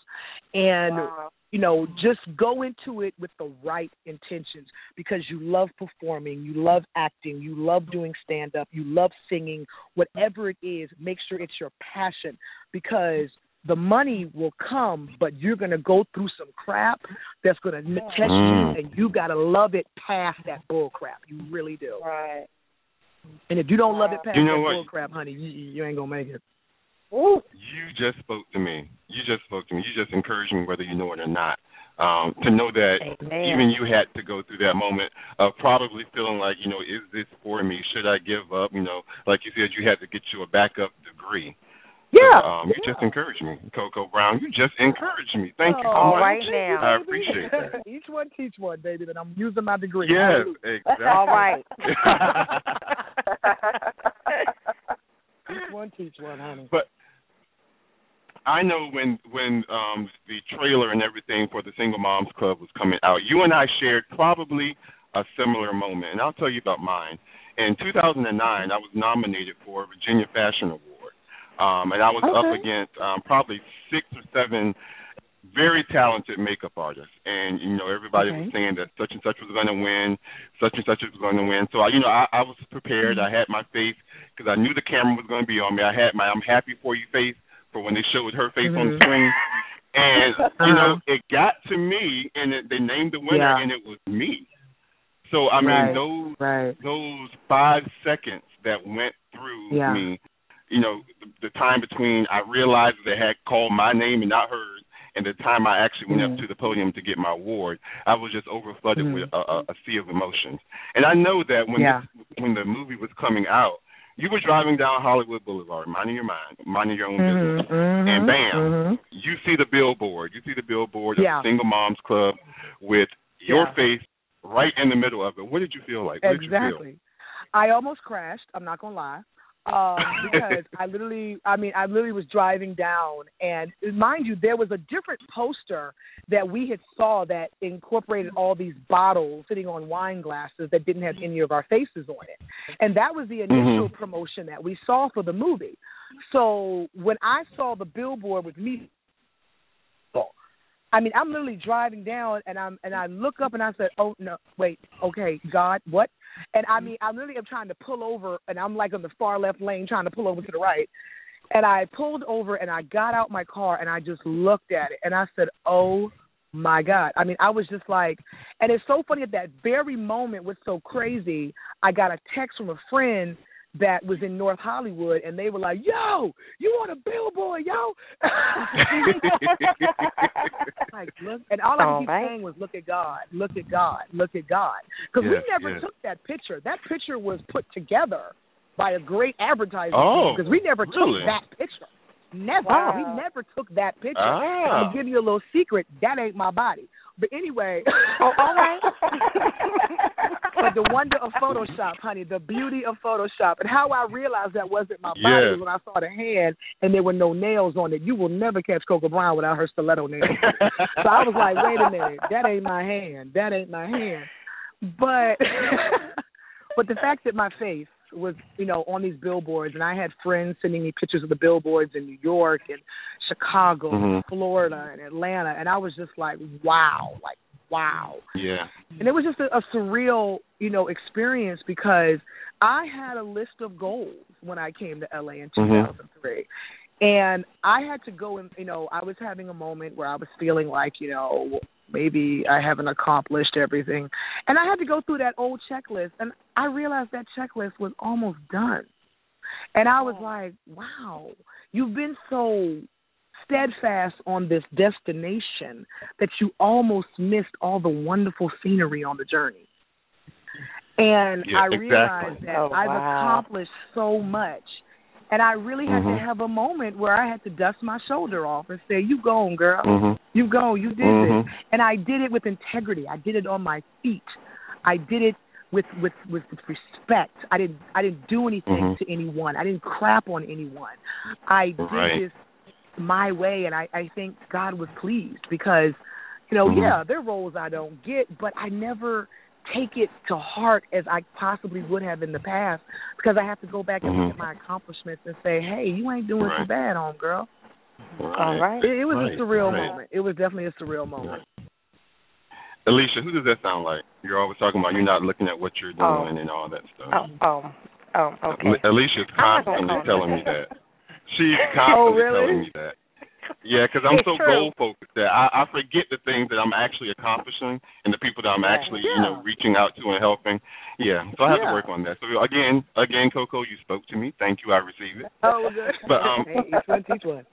And you know, just go into it with the right intentions because you love performing, you love acting, you love doing stand up, you love singing, whatever it is, make sure it's your passion because the money will come, but you're going to go through some crap that's going to test Mm. you, and you got to love it past that bull crap. You really do. Right. And if you don't love it past You know that what? bull crap, honey, you, you ain't going to make it. Ooh. You just spoke to me. You just spoke to me. You just encouraged me, whether you know it or not. Um, to know that Amen. even you had to go through that moment of probably feeling like, you know, is this for me? Should I give up? You know, like you said, you had to get you a backup degree. Yeah. Um, you just encouraged me, Cocoa Brown. You just encouraged me. Thank you so much. right now. I appreciate that. (laughs) Each one teach one, baby, and I'm using my degree. Yes, (laughs) exactly. All right. (laughs) Each one teach one, honey. But I know when when um the trailer and everything for the Single Moms Club was coming out, you and I shared probably a similar moment, and I'll tell you about mine. In 2009, I was nominated for a Virginia Fashion Award, um, and I was up against um, probably six or seven very talented makeup artists, and you know everybody was saying that such and such was going to win, such and such was going to win. So I, you know, I, I was prepared. I had my face because I knew the camera was going to be on me. I had my "I'm happy for you" face for when they showed her face on the Mhm. screen, and you know (laughs) it got to me, and it, they named the winner, Yeah. and it was me. So I mean, Right, those right. those five seconds that went through Yeah. me, you know, the, the time between I realized they had called my name and not hers, and the time I actually went Mhm. up to the podium to get my award, I was just overflooded Mhm. with a, a, a sea of emotions. And I know that when Yeah. this, when the movie was coming out, you were driving down Hollywood Boulevard, minding your mind, minding your own Mhm, business, mhm, and bam, mhm. you see the billboard. You see the billboard Yeah. of Single Moms Club with your Yeah. face right in the middle of it. What did you feel like? What did you feel? Exactly. I almost crashed. I'm not gonna lie. Um, (laughs) because I literally, I mean, I literally was driving down, and mind you, there was a different poster that we had saw that incorporated all these bottles sitting on wine glasses that didn't have any of our faces on it, and that was the initial Mhm. promotion that we saw for the movie. So when I saw the billboard with me I mean, I'm literally driving down and I'm and I look up and I said, "Oh no, wait, okay, God, what?" And I mm-hmm. mean, I literally am trying to pull over and I'm like on the far left lane trying to pull over to the right. And I pulled over and I got out my car and I just looked at it and I said, "Oh my God!" I mean, I was just like, and it's so funny at that very moment was so crazy. I got a text from a friend that was in North Hollywood, and they were like, "Yo, you on a billboard, yo!" (laughs) like, look, and all I All could keep right. saying was, "Look at God, look at God, look at God," because Yes, we never yes. took that picture. That picture was put together by a great advertising Oh, because we never really? took that picture. Never, Wow. we never took that picture. Ah. I'll give you a little secret. That ain't my body. But anyway, (laughs) Oh, all right. (laughs) but the wonder of Photoshop, honey, the beauty of Photoshop, and how I realized that wasn't my body Yes. when I saw the hand and there were no nails on it. You will never catch Cocoa Brown without her stiletto nails. (laughs) so I was like, wait a minute, that ain't my hand. That ain't my hand. But but the fact that my face was, you know, on these billboards and I had friends sending me pictures of the billboards in New York and Chicago, and Mhm. Florida and Atlanta and I was just like, wow, like wow. Yeah. And it was just a, a surreal, you know, experience because I had a list of goals when I came to LA in Mhm. 2003. And I had to go and, you know, I was having a moment where I was feeling like, you know, maybe I haven't accomplished everything. And I had to go through that old checklist and I realized that checklist was almost done. And I was like, wow, you've been so steadfast on this destination that you almost missed all the wonderful scenery on the journey. And Yeah, I exactly. realized that Oh, I've wow. accomplished so much. And I really had Mhm. to have a moment where I had to dust my shoulder off and say, You gone, girl. Mhm. You go, you did Mhm. this. And I did it with integrity. I did it on my feet. I did it with with with, respect. I didn't I didn't do anything Mhm. to anyone. I didn't crap on anyone. I did Right. this my way and I, I think God was pleased because, you know, Mhm. yeah, there are roles I don't get, but I never take it to heart as I possibly would have in the past because I have to go back and look Mhm. at my accomplishments and say, Hey, you ain't doing too Right. bad, home girl. All right. It, it was Right, a surreal right. moment. It was definitely a surreal moment. Alicia, who does that sound like? You're always talking about you're not looking at what you're doing Oh. and all that stuff. Oh, oh, oh, okay. Ale- Alicia's I'm not gonna constantly telling me that. She's (laughs) constantly really? telling me that. Yeah, because I'm It's so goal focused that I, I forget the things that I'm actually accomplishing and the people that I'm Right. actually, you know, reaching out to and helping. Yeah, so I have Yeah. to work on that. So again, again, Cocoa, you spoke to me. Thank you. I receive it. Oh, good. (laughs) But, um, hey, each one teach one.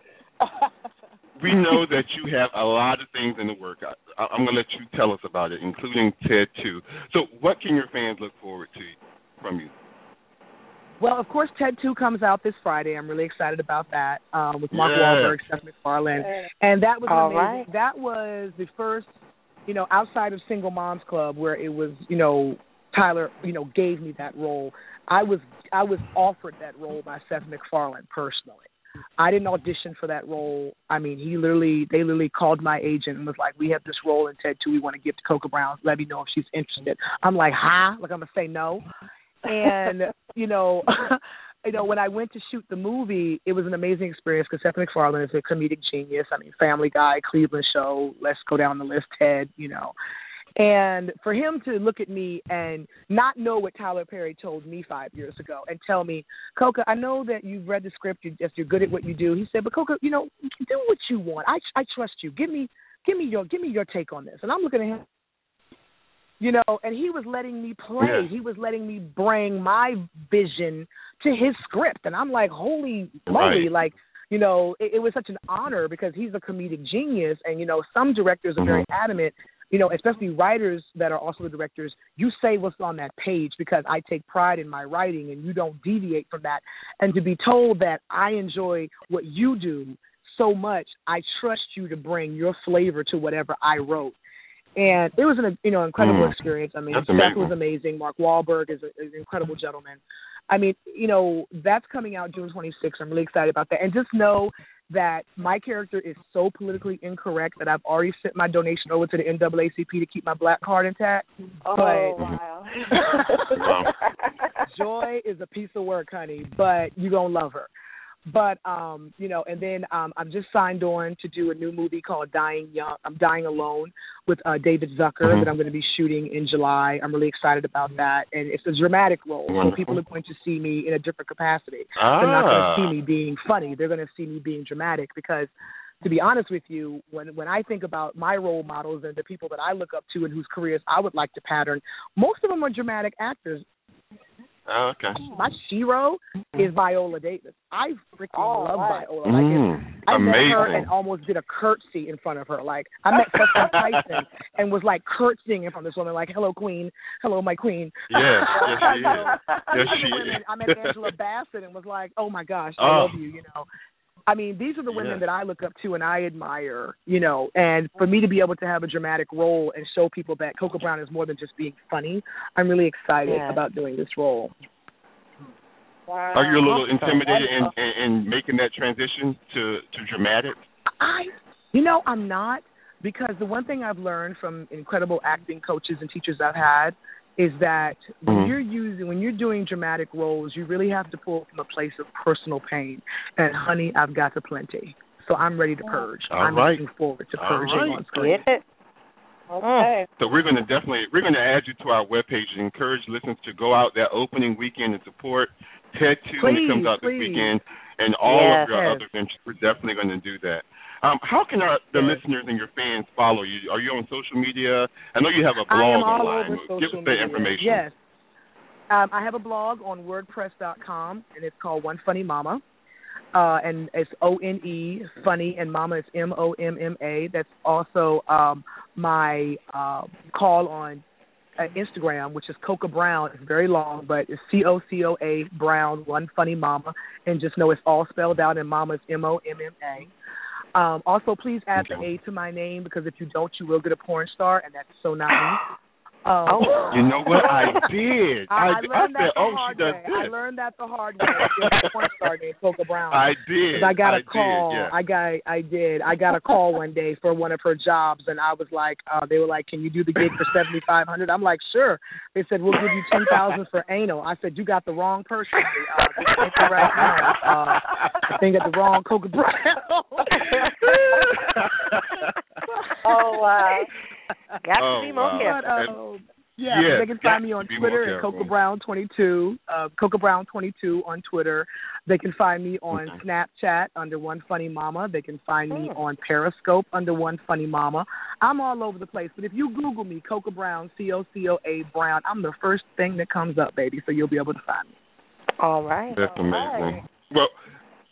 We know that you have a lot of things in the work. I, I, I'm going to let you tell us about it, including TED Two. So, what can your fans look forward to from you? Well, of course, TED Two comes out this Friday. I'm really excited about that um, with Mark Yes. Wahlberg, Seth MacFarlane, and that was All amazing. right. That was the first, you know, outside of Single Moms Club where it was, you know, Tyler, you know, gave me that role. I was I was offered that role by Seth MacFarlane personally. I didn't audition for that role. I mean, he literally, they literally called my agent and was like, "We have this role in TED Two. We want to give to Cocoa Brown. Let me know if she's interested." I'm like, "Huh?" Like I'm gonna say no. And (laughs) you know, (laughs) you know, when I went to shoot the movie, it was an amazing experience because Seth MacFarlane is a comedic genius. I mean, Family Guy, Cleveland Show, Let's Go Down the List, TED. You know, and for him to look at me and not know what Tyler Perry told me five years ago and tell me, Cocoa, I know that you've read the script, You're just you're good at what you do. He said, but Cocoa, you know, do what you want. I I trust you. Give me give me your give me your take on this. And I'm looking at him, you know, and he was letting me play. Yeah. He was letting me bring my vision to his script, and I'm like, holy moly, Right. like. You know, it, it was such an honor because he's a comedic genius, and you know, some directors are mm-hmm. very adamant you know, especially writers that are also the directors, you say what's on that page because I take pride in my writing and you don't deviate from that. And to be told that I enjoy what you do so much, I trust you to bring your flavor to whatever I wrote. And it was an you know incredible Mm. experience. I mean, That's Seth was amazing. Mark Wahlberg is, a, is an incredible gentleman. I mean, you know, that's coming out June 26th. I'm really excited about that. And just know that my character is so politically incorrect that I've already sent my donation over to the NAACP to keep my black card intact. Oh, but wow. (laughs) (laughs) Joy is a piece of work, honey, but you're going to love her. But um, you know, and then um I'm just signed on to do a new movie called Dying Young. I'm Dying Alone with uh David Zucker Mhm. that I'm going to be shooting in July. I'm really excited about that, and it's a dramatic role, so people are going to see me in a different capacity. They're not going Ah. to see me being funny. They're going to see me being dramatic because to be honest with you, when when I think about my role models and the people that I look up to and whose careers I would like to pattern, most of them are dramatic actors. Oh, okay. My Shiro is Viola Davis. I freaking Oh, love right. Viola. Like Mm, it's, I met her amazing. and almost did a curtsy in front of her. Like I met Cicely (laughs) Tyson and was like curtsying in front of this woman, like "Hello, Queen. Hello, my Queen." Yes, yes, she (laughs) is. Yes, she women. is. I met Angela (laughs) Bassett and was like, "Oh my gosh, I Oh. love you," you know. I mean, these are the women Yeah. that I look up to and I admire, you know. And for me to be able to have a dramatic role and show people that Cocoa Brown is more than just being funny, I'm really excited Yeah. about doing this role. Are you a little intimidated in, in, in making that transition to to dramatic? I, you know, I'm not because the one thing I've learned from incredible acting coaches and teachers I've had is that when Mhm. you're using when you're doing dramatic roles, you really have to pull from a place of personal pain. And honey, I've got the plenty. So I'm ready to purge. All I'm right. looking forward to All purging right. on screen. Get it? Okay. So we're going to definitely we're going to add you to our webpage and encourage listeners to go out that opening weekend and support Ted Two when it comes Please, out this weekend, and all Yes. of your other ventures. We're definitely going to do that. Um, how can our, the Yes. listeners and your fans follow you? Are you on social media? I know you have a blog online. Give us media. information. Yes. Um, I have a blog on WordPress.com, and it's called One Funny Mama. Uh, and it's O N E funny and mama is M O M M A. That's also um, my uh, call on uh, Instagram, which is Cocoa Brown. It's very long, but it's C O C O A Brown One Funny Mama, and just know it's all spelled out. And Mama is M O M M A. Um, also, please add the A to my name because if you don't, you will get a porn star, and that's so not me. Um, Oh. You know what? I (laughs) did. I, I I, learned said, that the oh, hard she does way. this. I learned that the hard way. There's a porn named Coca Brown. I did. I got a I did, call. yeah. I got. I did. I got a call one day for one of her jobs, and I was like, uh, they were like, "Can you do the gig for seventy five hundred? I'm like, "Sure." They said, "We'll give you ten thousand for anal." I said, "You got the wrong person. Uh, this ain't the right one. Uh, I think got the wrong Coca Brown." (laughs) Oh wow. (laughs) (laughs) Got Oh, to be more wow. careful. But, um, yeah, Yes, they can find me on Twitter at. Cocoa Brown twenty two. Uh, Cocoa Brown twenty two on Twitter. They can find me on Okay. Snapchat under One Funny Mama. They can find me Hmm. on Periscope under One Funny Mama. I'm all over the place. But if you Google me, Cocoa Brown, C O C O A Brown, I'm the first thing that comes up, baby. So you'll be able to find me. All right. That's All amazing. right. Well,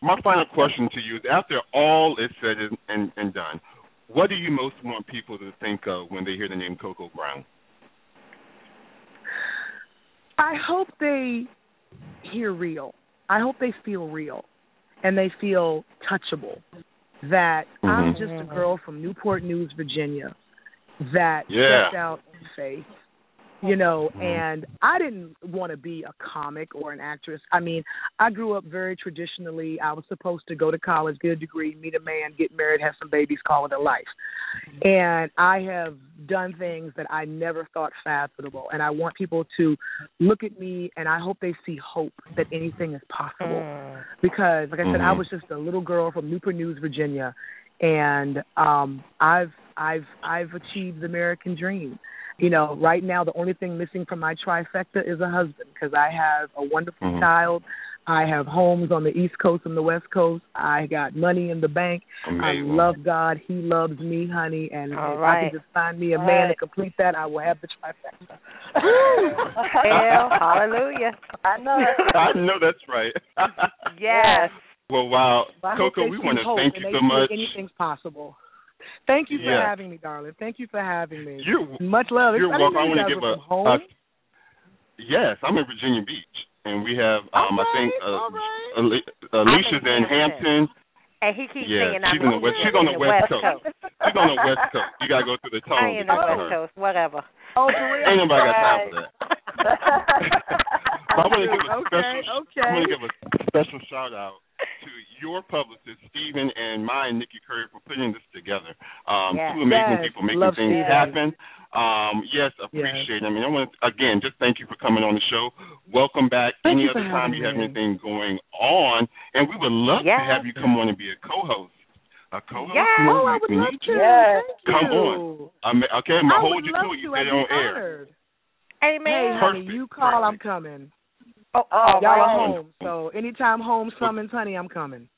my final question to you is: After all is said and, and, and done, what do you most want people to think of when they hear the name Cocoa Brown? I hope they hear real. I hope they feel real and they feel touchable. That I'm Mhm. just a girl from Newport News, Virginia that Yeah. stepped out in faith. You know, Mhm. and I didn't want to be a comic or an actress. I mean, I grew up very traditionally. I was supposed to go to college, get a degree, meet a man, get married, have some babies, call it a life. And I have done things that I never thought fathomable. And I want people to look at me and I hope they see hope that anything is possible. Mm. Because like I said, I was just a little girl from Newport News, Virginia and um I've I've I've achieved the American dream. You know, right now the only thing missing from my trifecta is a husband because I have a wonderful Mhm. child. I have homes on the East Coast and the West Coast. I got money in the bank. Amazing. I love God. He loves me, honey. And All if I can just find me a All man to complete that, I will have the trifecta. Hell, hallelujah. I know that. (laughs) I know that's right. Yes. well, wow, I Cocoa, we want to hope thank you they so much. Anything's possible. Thank you for Yes. having me, darling. Thank you for having me. You're Much love. You're I welcome. I want to give a, home. a yes. I'm in Virginia Beach, and we have um I think uh, all right. Ali- Alicia's in in Hampton. And he keeps Yeah, saying I'm she's in the west. She's on the west coast. She's on the west coast. You gotta go through the tunnel (laughs) I to ain't get the West. Coast, whatever. Oh, for real? Ain't nobody got time for that. (laughs) But I want to give a (laughs) Okay, special. okay. I want to give a special shout out to your publicist Stephen and mine Nikki Curry for putting this together. Um, Yes. Two amazing Yes, people making love things Stephen. happen. Um, yes, appreciate it. I mean, I want to, again just thank you for coming on the show. Welcome back. Thank Any other time you have me. anything going on, and we would love to have you come on and be a co-host. A co-host. Yes. Oh, I would love you. to. Yes. Come you. on. I'm, okay, I'm gonna hold you love to it. You to. said it be on air. Amen. Hey, honey, Perfect. you call, I'm coming. Oh, Oh, all Y'all right. are home, so anytime home summons, honey, I'm coming.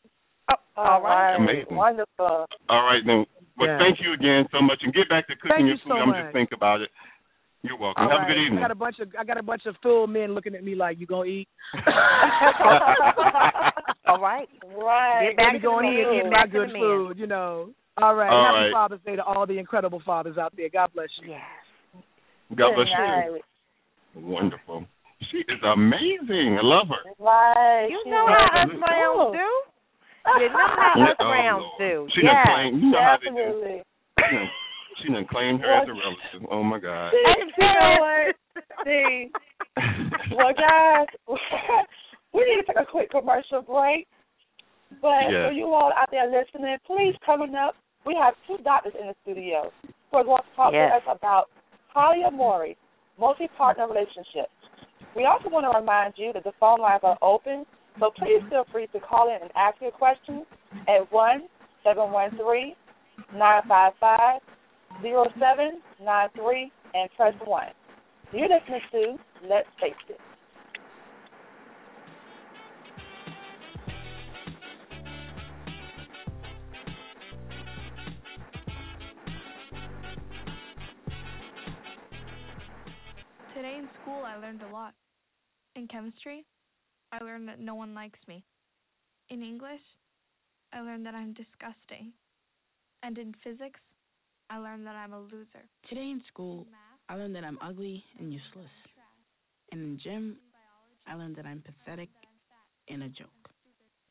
Oh, all right. Amazing. Wonderful. All right, then. Well, Yeah. thank you again so much, and get back to cooking Thank your you food. so I'm much. just think about it. You're welcome. All Have right. a good evening. I got a bunch of I got a bunch of full men looking at me like you gonna eat. (laughs) All right. Right. Get back Let me to go the in here and eat my good food, you know. All right. All Happy right. Father's Day to all the incredible fathers out there. God bless you. Yes. God bless Good you. night. Wonderful. She is amazing. I love her. Right. You know is. how us Absolutely. males do. You know how (laughs) us rounds do. She yes. done claimed. You know how they do. She done, she done claimed her as a relative. Oh my God. (laughs) See, you know what? See, well, guys, (laughs) we need to take a quick commercial break. But Yes. for you all out there listening, please coming up, we have two doctors in the studio who are going to talk Yes. to us about polyamory, multi-partner relationships. We also want to remind you that the phone lines are open, so please feel free to call in and ask your questions at one seven one three nine five five zero seven nine three and press one. You're listening to Let's Face It. Today in school, I learned a lot. In chemistry, I learned that no one likes me. In English, I learned that I'm disgusting. And in physics, I learned that I'm a loser. Today in school, I learned that I'm ugly and useless. And in gym, I learned that I'm pathetic and a joke.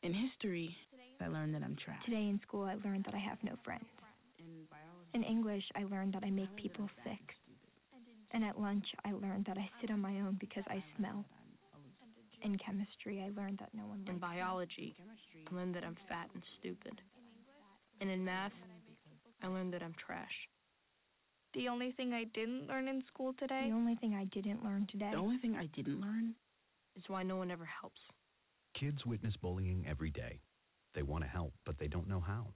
In history, I learned that I'm trash. Today in school, I learned that I have no friends. In English, I learned that I make people sick. And at lunch, I learned that I sit on my own because I smell. In chemistry, I learned that no one In likes biology, I learned that I'm fat and stupid. And in math, I learned that I'm trash. The only thing I didn't learn in school today The only thing I didn't learn today The only thing I didn't learn is why no one ever helps. Kids witness bullying every day. They want to help, but they don't know how.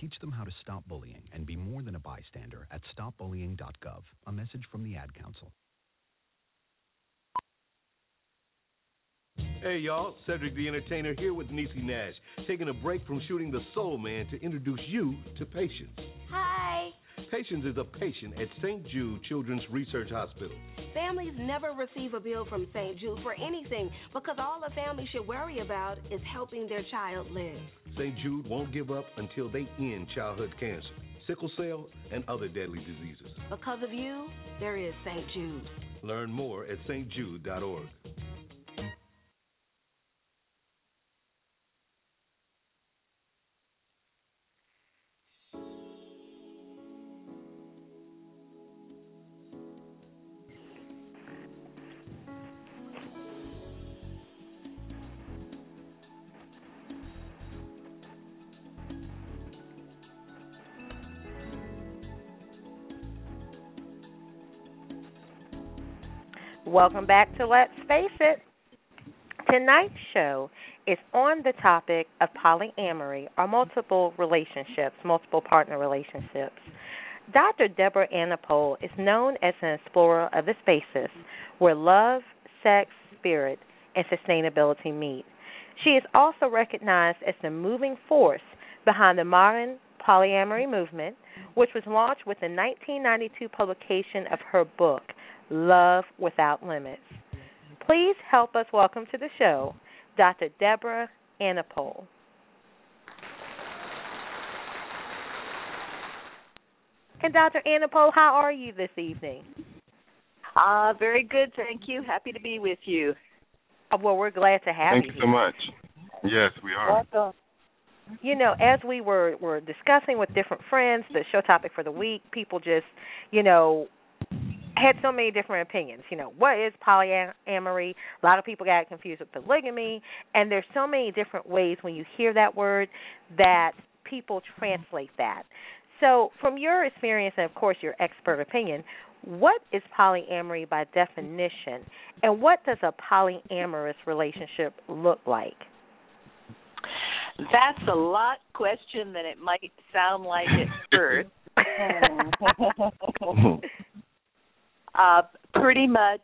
Teach them how to stop bullying and be more than a bystander at stopbullying.gov. A message from the Ad Council. Hey y'all, Cedric the Entertainer here with Niecy Nash, taking a break from shooting The Soul Man to introduce you to Patience. Hi. Patience is a patient at St. Jude Children's Research Hospital. Families never receive a bill from St. Jude for anything because all a family should worry about is helping their child live. St. Jude won't give up until they end childhood cancer, sickle cell, and other deadly diseases. Because of you, there is St. Jude. Learn more at stjude.org. Welcome back to Let's Face It. Tonight's show is on the topic of polyamory or multiple relationships, multiple partner relationships. Dr. Deborah Anapol is known as an explorer of the spaces where love, sex, spirit, and sustainability meet. She is also recognized as the moving force behind the modern polyamory movement, which was launched with the 1992 publication of her book, Love Without Limits. Please help us welcome to the show Dr. Deborah Anapol. And Dr. Anapol, how are you this evening? Uh, very good, thank you. Happy to be with you. Uh, Well, we're glad to have Thank you. Thank you so much. Yes, we are. Welcome. you know, as we were were discussing with different friends the show topic for the week, people just, you know, had so many different opinions. You know, what is polyamory? A lot of people got confused with polygamy, and there's so many different ways when you hear that word that people translate that. So, from your experience and of course your expert opinion, what is polyamory by definition, and what does a polyamorous relationship look like? That's a lot question than it might sound like at (laughs) first. (laughs) (laughs) uh, pretty much,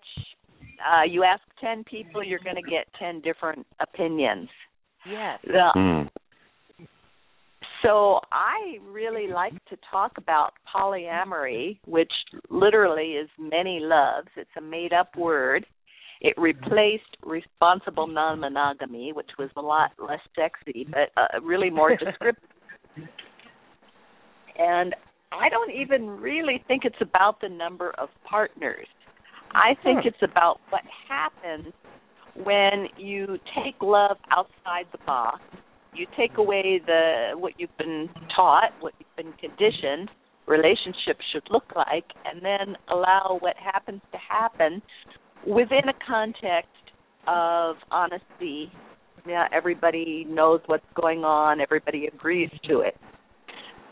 uh, you ask 10 people, you're going to get 10 different opinions. Yes. The, So I really like to talk about polyamory, which literally is many loves. It's a made up word. It replaced responsible non monogamy, which was a lot less sexy, but uh, really more (laughs) descriptive. and I don't even really think it's about the number of partners. I think Hmm. it's about what happens when you take love outside the box you take away the what you've been taught, what you've been conditioned, relationships should look like, and then allow what happens to happen within a context of honesty. Yeah, everybody knows what's going on. Everybody agrees to it.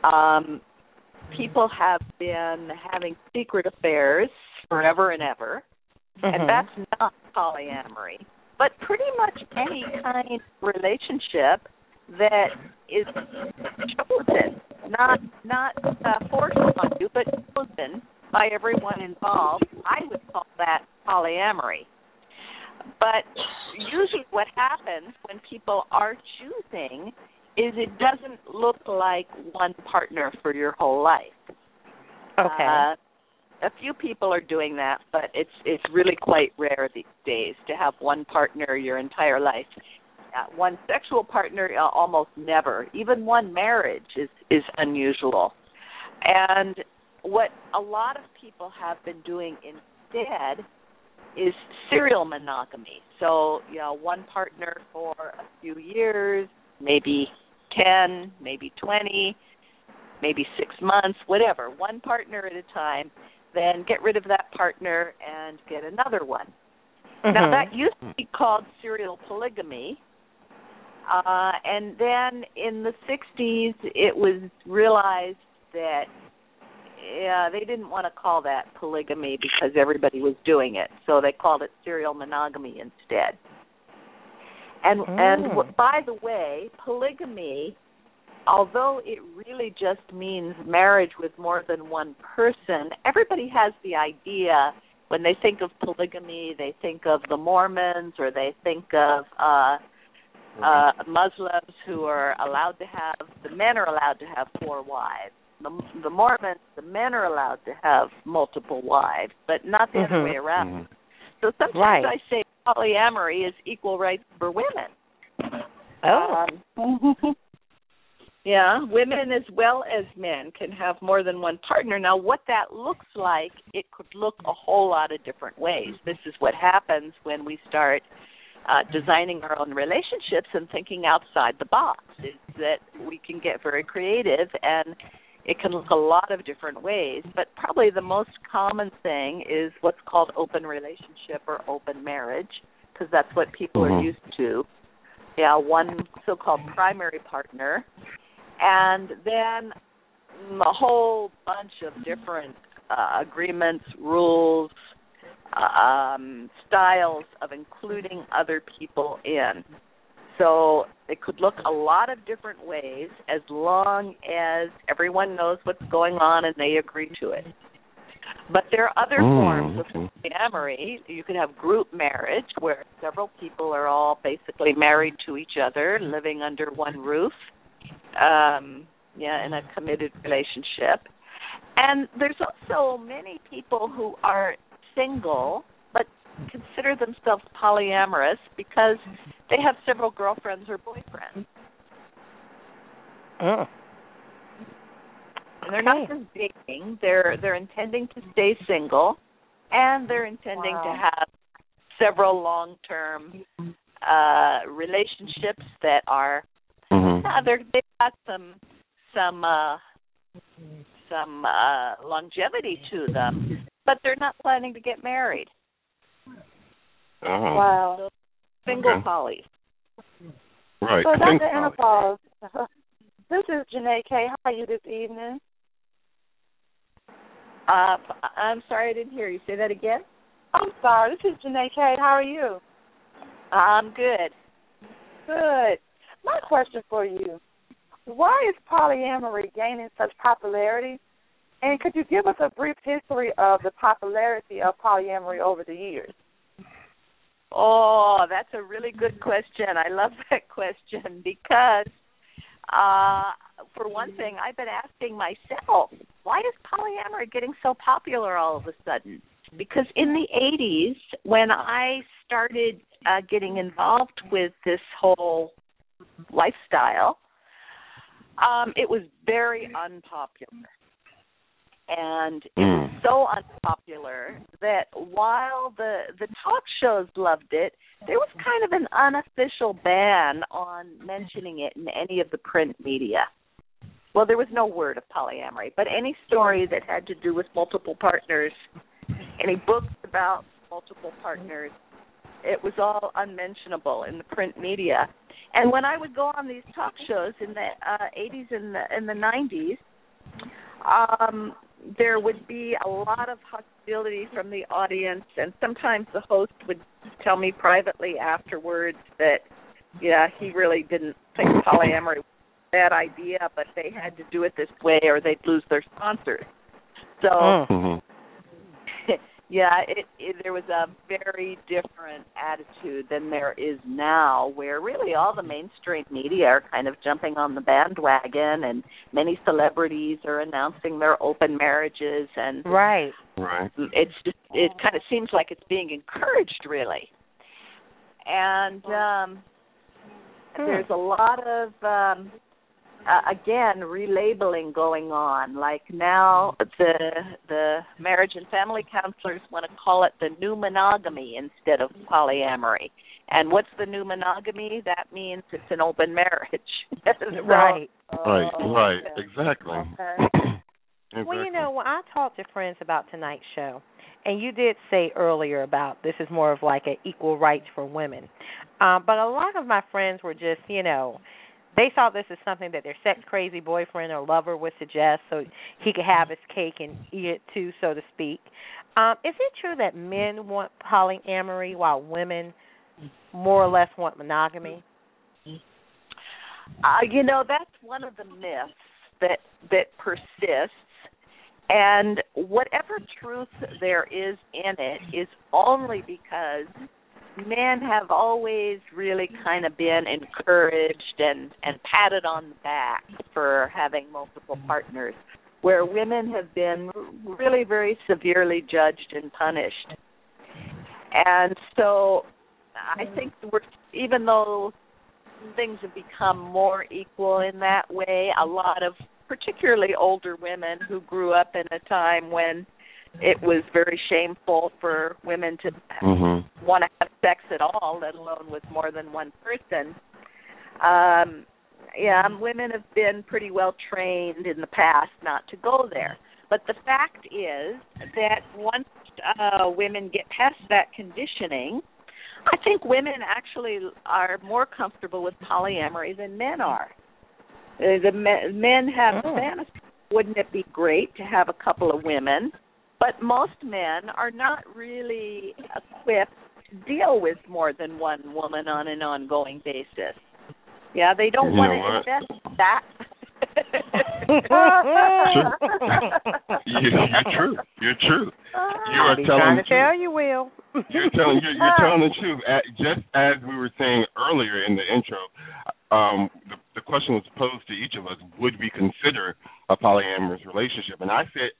Um, people have been having secret affairs forever and ever, Mm-hmm. and that's not polyamory. But pretty much any kind of relationship that is chosen, not not uh, forced on you, but chosen by everyone involved, I would call that polyamory. But usually, what happens when people are choosing is it doesn't look like one partner for your whole life. Okay. Uh, a few people are doing that, but it's it's really quite rare these days to have one partner your entire life. Uh, one sexual partner uh, almost never. Even one marriage is is unusual. And what a lot of people have been doing instead is serial monogamy. So, you know, one partner for a few years, maybe 10, maybe 20, maybe 6 months, whatever. One partner at a time, then get rid of that partner and get another one. Now Mhm. that used to be called serial polygamy. Uh, and then in the 60s, it was realized that yeah, they didn't want to call that polygamy because everybody was doing it, so they called it serial monogamy instead. And and Mm. w- by the way, polygamy, although it really just means marriage with more than one person, everybody has the idea when they think of polygamy, they think of the Mormons or they think of uh uh Muslims who are allowed to have the men are allowed to have four wives. The the Mormons, the men are allowed to have multiple wives, but not the other Mhm. way around. So sometimes Right. I say polyamory is equal rights for women. Oh. Um, (laughs) yeah, women as well as men can have more than one partner. Now, what that looks like, it could look a whole lot of different ways. This is what happens when we start uh, designing our own relationships and thinking outside the box. Is that we can get very creative and it can look a lot of different ways, but probably the most common thing is what's called open relationship or open marriage, because that's what people are Mhm. used to. Yeah, one so-called primary partner, and then a whole bunch of different uh, agreements, rules, um, styles of including other people in. So it could look a lot of different ways as long as everyone knows what's going on and they agree to it. But there are other Mm, forms of okay. You could have group marriage where several people are all basically married to each other, living under one roof. Um, yeah, in a committed relationship. And there's also many people who are single consider themselves polyamorous because they have several girlfriends or boyfriends. Mm. And they're not just dating, they're they're intending to stay single and they're intending to have several long-term uh relationships that are mm-hmm. yeah, they're they've got some some uh some uh longevity to them, but they're not planning to get married. Oh. Wow. Single Okay. poly. Right. So, Think Dr. about it. This is Janae K. How are you this evening? Uh I'm sorry I didn't hear you. Say that again? I'm sorry. This is Janae K. How are you? I'm good. Good. My question for you: Why is polyamory gaining such popularity? And could you give us a brief history of the popularity of polyamory over the years? Oh, that's a really good question. I love (laughs) that question because uh for one thing, I've been asking myself, why is polyamory getting so popular all of a sudden? Because in the 80s, when I started uh, getting involved with this whole lifestyle, um, it was very unpopular. And it Mm. was so unpopular that while the the talk shows loved it, there was kind of an unofficial ban on mentioning it in any of the print media. Well, there was no word of polyamory, but any story that had to do with multiple partners, any books about multiple partners, it was all unmentionable in the print media. And when I would go on these talk shows in the uh, 80s and the in the 90s, um, there would be a lot of hostility from the audience, and sometimes the host would tell me privately afterwards that, yeah, he really didn't think polyamory was a bad idea, but they had to do it this way or they'd lose their sponsors. So, Mhm. Yeah, it, it there was a very different attitude than there is now, where really all the mainstream media are kind of jumping on the bandwagon, and many celebrities are announcing their open marriages, and Right. Right. it's just it kind of seems like it's being encouraged, really. And um there's a lot of um uh, again relabeling going on. Like now the the marriage and family counselors want to call it the new monogamy instead of polyamory. And what's the new monogamy? That means it's an open marriage. (laughs) So- Right. Right. Right. Exactly. (clears throat) Well, you know, when I talk to friends about tonight's show, and you did say earlier about this is more of like an equal rights for women, um, but a lot of my friends were just, you know, they saw this as something that their sex crazy boyfriend or lover would suggest, so he could have his cake and eat it too, so to speak. Um, is it true that men want polyamory while women more or less want monogamy? Uh, you know, that's one of the myths that that persists. And whatever truth there is in it is only because men have always really kind of been encouraged and and patted on the back for having multiple partners where women have been really very severely judged and punished. And so i think we're even though things have become more equal in that way a lot of particularly older women who grew up in a time when it was very shameful for women to Mhm. want to have sex at all, let alone with more than one person. Um, yeah, women have been pretty well trained in the past not to go there. But the fact is that once uh, women get past that conditioning, I think women actually are more comfortable with polyamory than men are. Uh, the men, men have Oh. fantasy. Wouldn't it be great to have a couple of women? But most men are not really equipped to deal with more than one woman on an ongoing basis. Yeah, they don't You want to what? invest that. (laughs) you, you're true. You're true. You are Be telling trying the to truth. tell you, Will. You're telling you're, you're (laughs) telling the truth. Just as we were saying earlier in the intro, um, the, the question was posed to each of us: Would we consider a polyamorous relationship? And I said,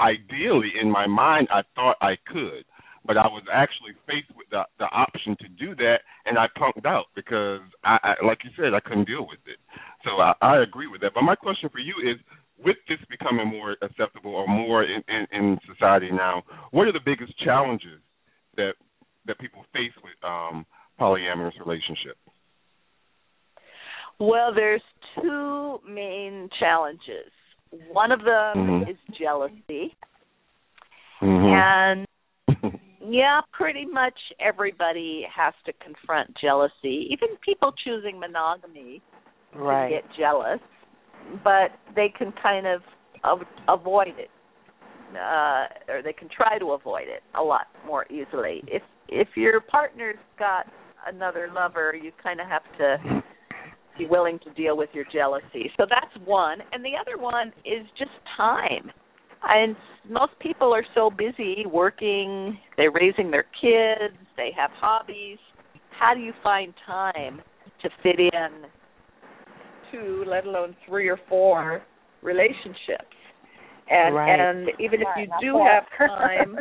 ideally, in my mind, I thought I could, but I was actually faced with the the option to do that, and I punked out because I, I like you said, I couldn't deal with it. So I, I agree with that. But my question for you is: with this becoming more acceptable or more in, in, in society now, what are the biggest challenges that that people face with um, polyamorous relationships? Well, there's two main challenges. One of them Mhm. is jealousy. Mm-hmm. And (laughs) yeah, pretty much everybody has to confront jealousy. Even people choosing monogamy Right. can get jealous, but they can kind of av- avoid it. Uh or they can try to avoid it a lot more easily. If if your partner's got another lover, you kind of have to be willing to deal with your jealousy. So that's one. And the other one is just time. And most people are so busy working, they're raising their kids, they have hobbies. How do you find time to fit in two, let alone three or four relationships? And Right. and even if you do four. have (laughs) time,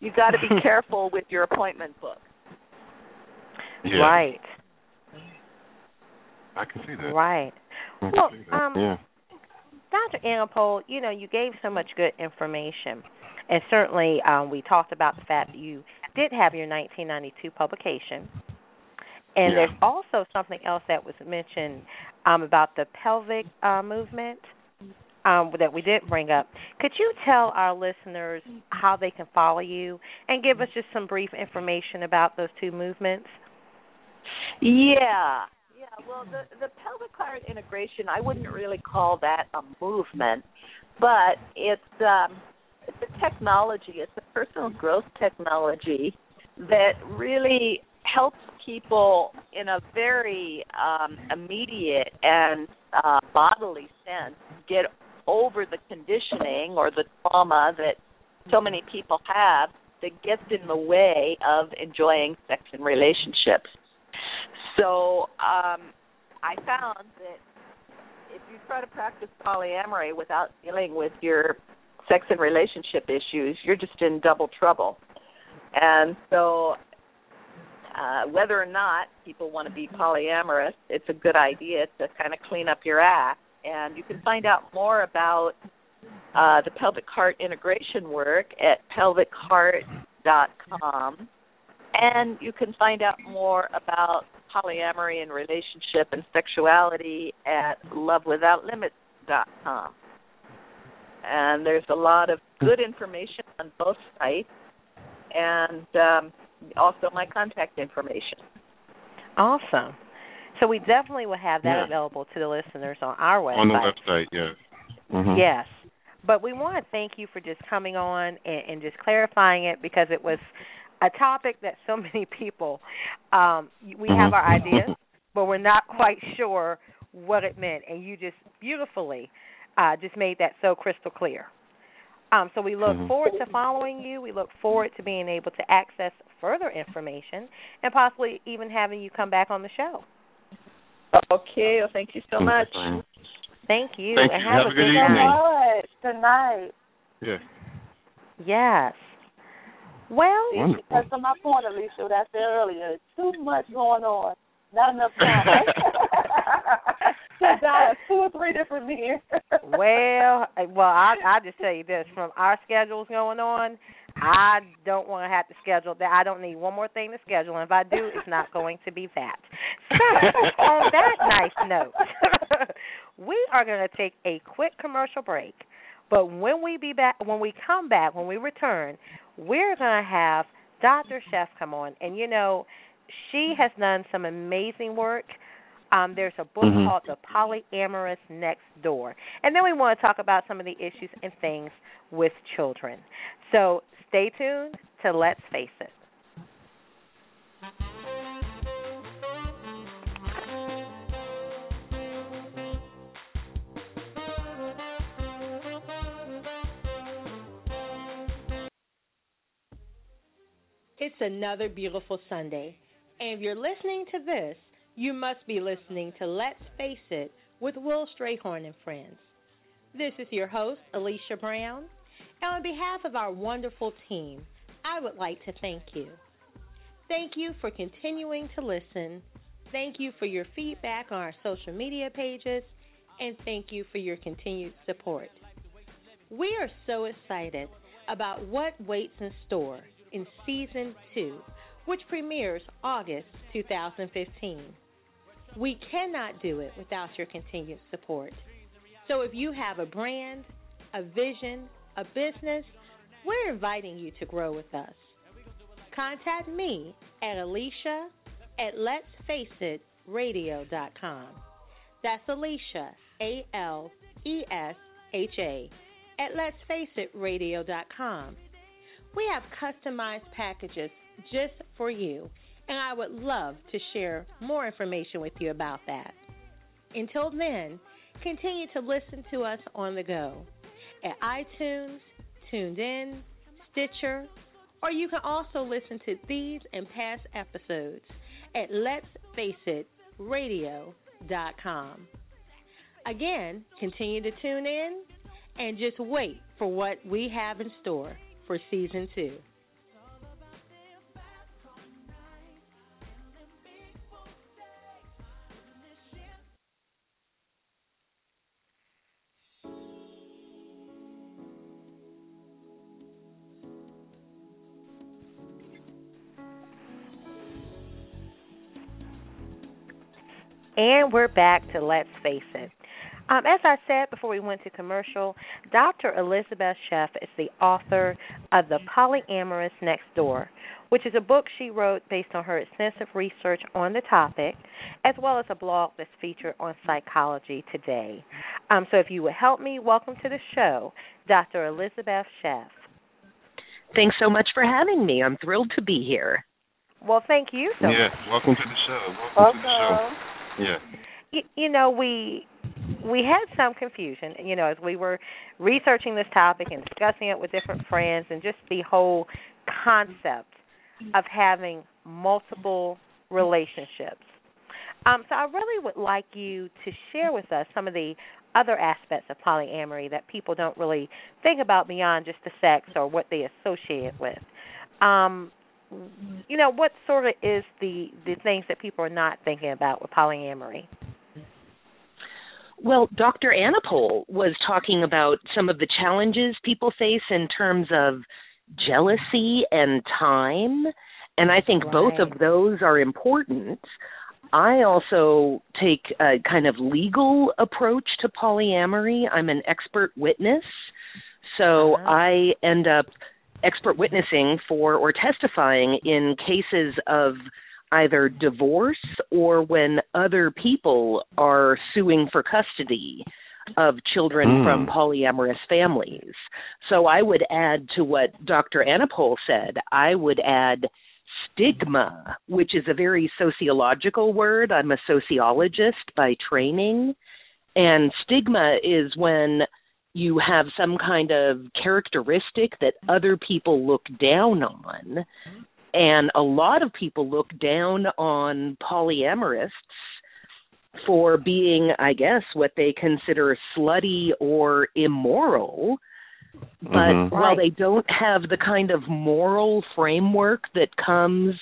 you got to be (laughs) careful with your appointment book. Yeah. Right. I can see that. Right. I can Well, that. um, yeah. Dr. Anapol, you know, you gave so much good information. And certainly um, we talked about the fact that you did have your 1992 publication. And Yeah. there's also something else that was mentioned um, about the pelvic uh, movement um, that we did bring up. Could you tell our listeners how they can follow you and give us just some brief information about those two movements? Yeah. Well the the pelvic heart integration I wouldn't really call that a movement, but it's um it's a technology, it's a personal growth technology that really helps people in a very um immediate and uh bodily sense get over the conditioning or the trauma that so many people have that gets in the way of enjoying sex and relationships. So um, I found that if you try to practice polyamory without dealing with your sex and relationship issues, you're just in double trouble. And so, uh, whether or not people want to be polyamorous, it's a good idea to kind of clean up your act. And you can find out more about uh, the pelvic heart integration work at pelvicheart.com. And you can find out more about polyamory and relationship and sexuality at lovewithoutlimits.com. And there's a lot of good information on both sites and um, also my contact information. Awesome. So we definitely will have that Yeah. available to the listeners on our website. On the website, yes. Mhm. Yes. But we want to thank you for just coming on and, and just clarifying it because it was a topic that so (laughs) many people um we have our ideas but we're not (laughs) quite sure what it meant and you just beautifully uh just made that so crystal clear. Um, so we look Mhm. forward to following you. We look forward to being able to access further information and possibly even having you come back on the show. Okay, well, thank you so much. Thank you. Thank and you. have, Have a good good evening. night. Good night. Yeah. Yes. Well, Wonderful. That's to my point, Alesha, what I said earlier. Too much going on. Not enough time. (laughs) (laughs) Should die two or three different men. (laughs) well, well, I I just tell you this: from our schedules going on, I don't want to have to schedule that. I don't need one more thing to schedule, and if I do, it's not going to be that. So, on that nice note, we are going to take a quick commercial break. But when we be back, when we come back, when we return, we're going to have Dr. Sheff come on, and you know, she has done some amazing work. Um, there's a book Mhm. called The Polyamorists Next Door. And then we want to talk about some of the issues and things with children. So stay tuned to Let's Face It. It's another beautiful Sunday. And if you're listening to this, you must be listening to Let's Face It with Will Strayhorn and Friends. This is your host, Alesha Brown. And on behalf of our wonderful team, I would like to thank you. Thank you for continuing to listen. Thank you for your feedback on our social media pages. And thank you for your continued support. We are so excited about what waits in store in season two, which premieres August 2015. We cannot do it without your continued support. So if you have a brand, a vision, a business, we're inviting you to grow with us. Contact me at Alesha at Let's Face It letsfaceitradio.com. That's Alesha, A L E S H A, at Let's Face It letsfaceitradio.com. We have customized packages just for you, and I would love to share more information with you about that. Until then, continue to listen to us on the go at iTunes, TuneIn, Stitcher, or you can also listen to these and past episodes at Let's Face It letsfaceitradio.com. Again, continue to tune in and just wait for what we have in store for season two. And we're back to Let's Face It. Um, as I said before we went to commercial, Dr. Elisabeth Sheff is the author of The Polyamorists Next Door, which is a book she wrote based on her extensive research on the topic, as well as a blog that's featured on Psychology Today. Um, so if you would help me, welcome to the show, Dr. Elisabeth Sheff. Thanks so much for having me. I'm thrilled to be here. Well, thank you so yeah, much. welcome to the show. Welcome, to the show. Yeah. You, you know, we we had some confusion, you know, as we were researching this topic and discussing it with different friends, and just the whole concept of having multiple relationships. Um, so I really would like you to share with us some of the other aspects of polyamory that people don't really think about beyond just the sex or what they associate with. Um, you know, what sort of is the the things that people are not thinking about with polyamory? Well, Dr. Anapol was talking about some of the challenges people face in terms of jealousy and time, and I think Right. both of those are important. I also take a kind of legal approach to polyamory. I'm an expert witness, so uh-huh. I end up expert witnessing for or testifying in cases of either divorce or when other people are suing for custody of children Mm. from polyamorous families. So I would add to what Dr. Anapol said, I would add stigma, which is a very sociological word. I'm a sociologist by training. And stigma is when you have some kind of characteristic that other people look down on. And a lot of people look down on polyamorists for being, I guess, what they consider slutty or immoral. But Mhm. while they don't have the kind of moral framework that comes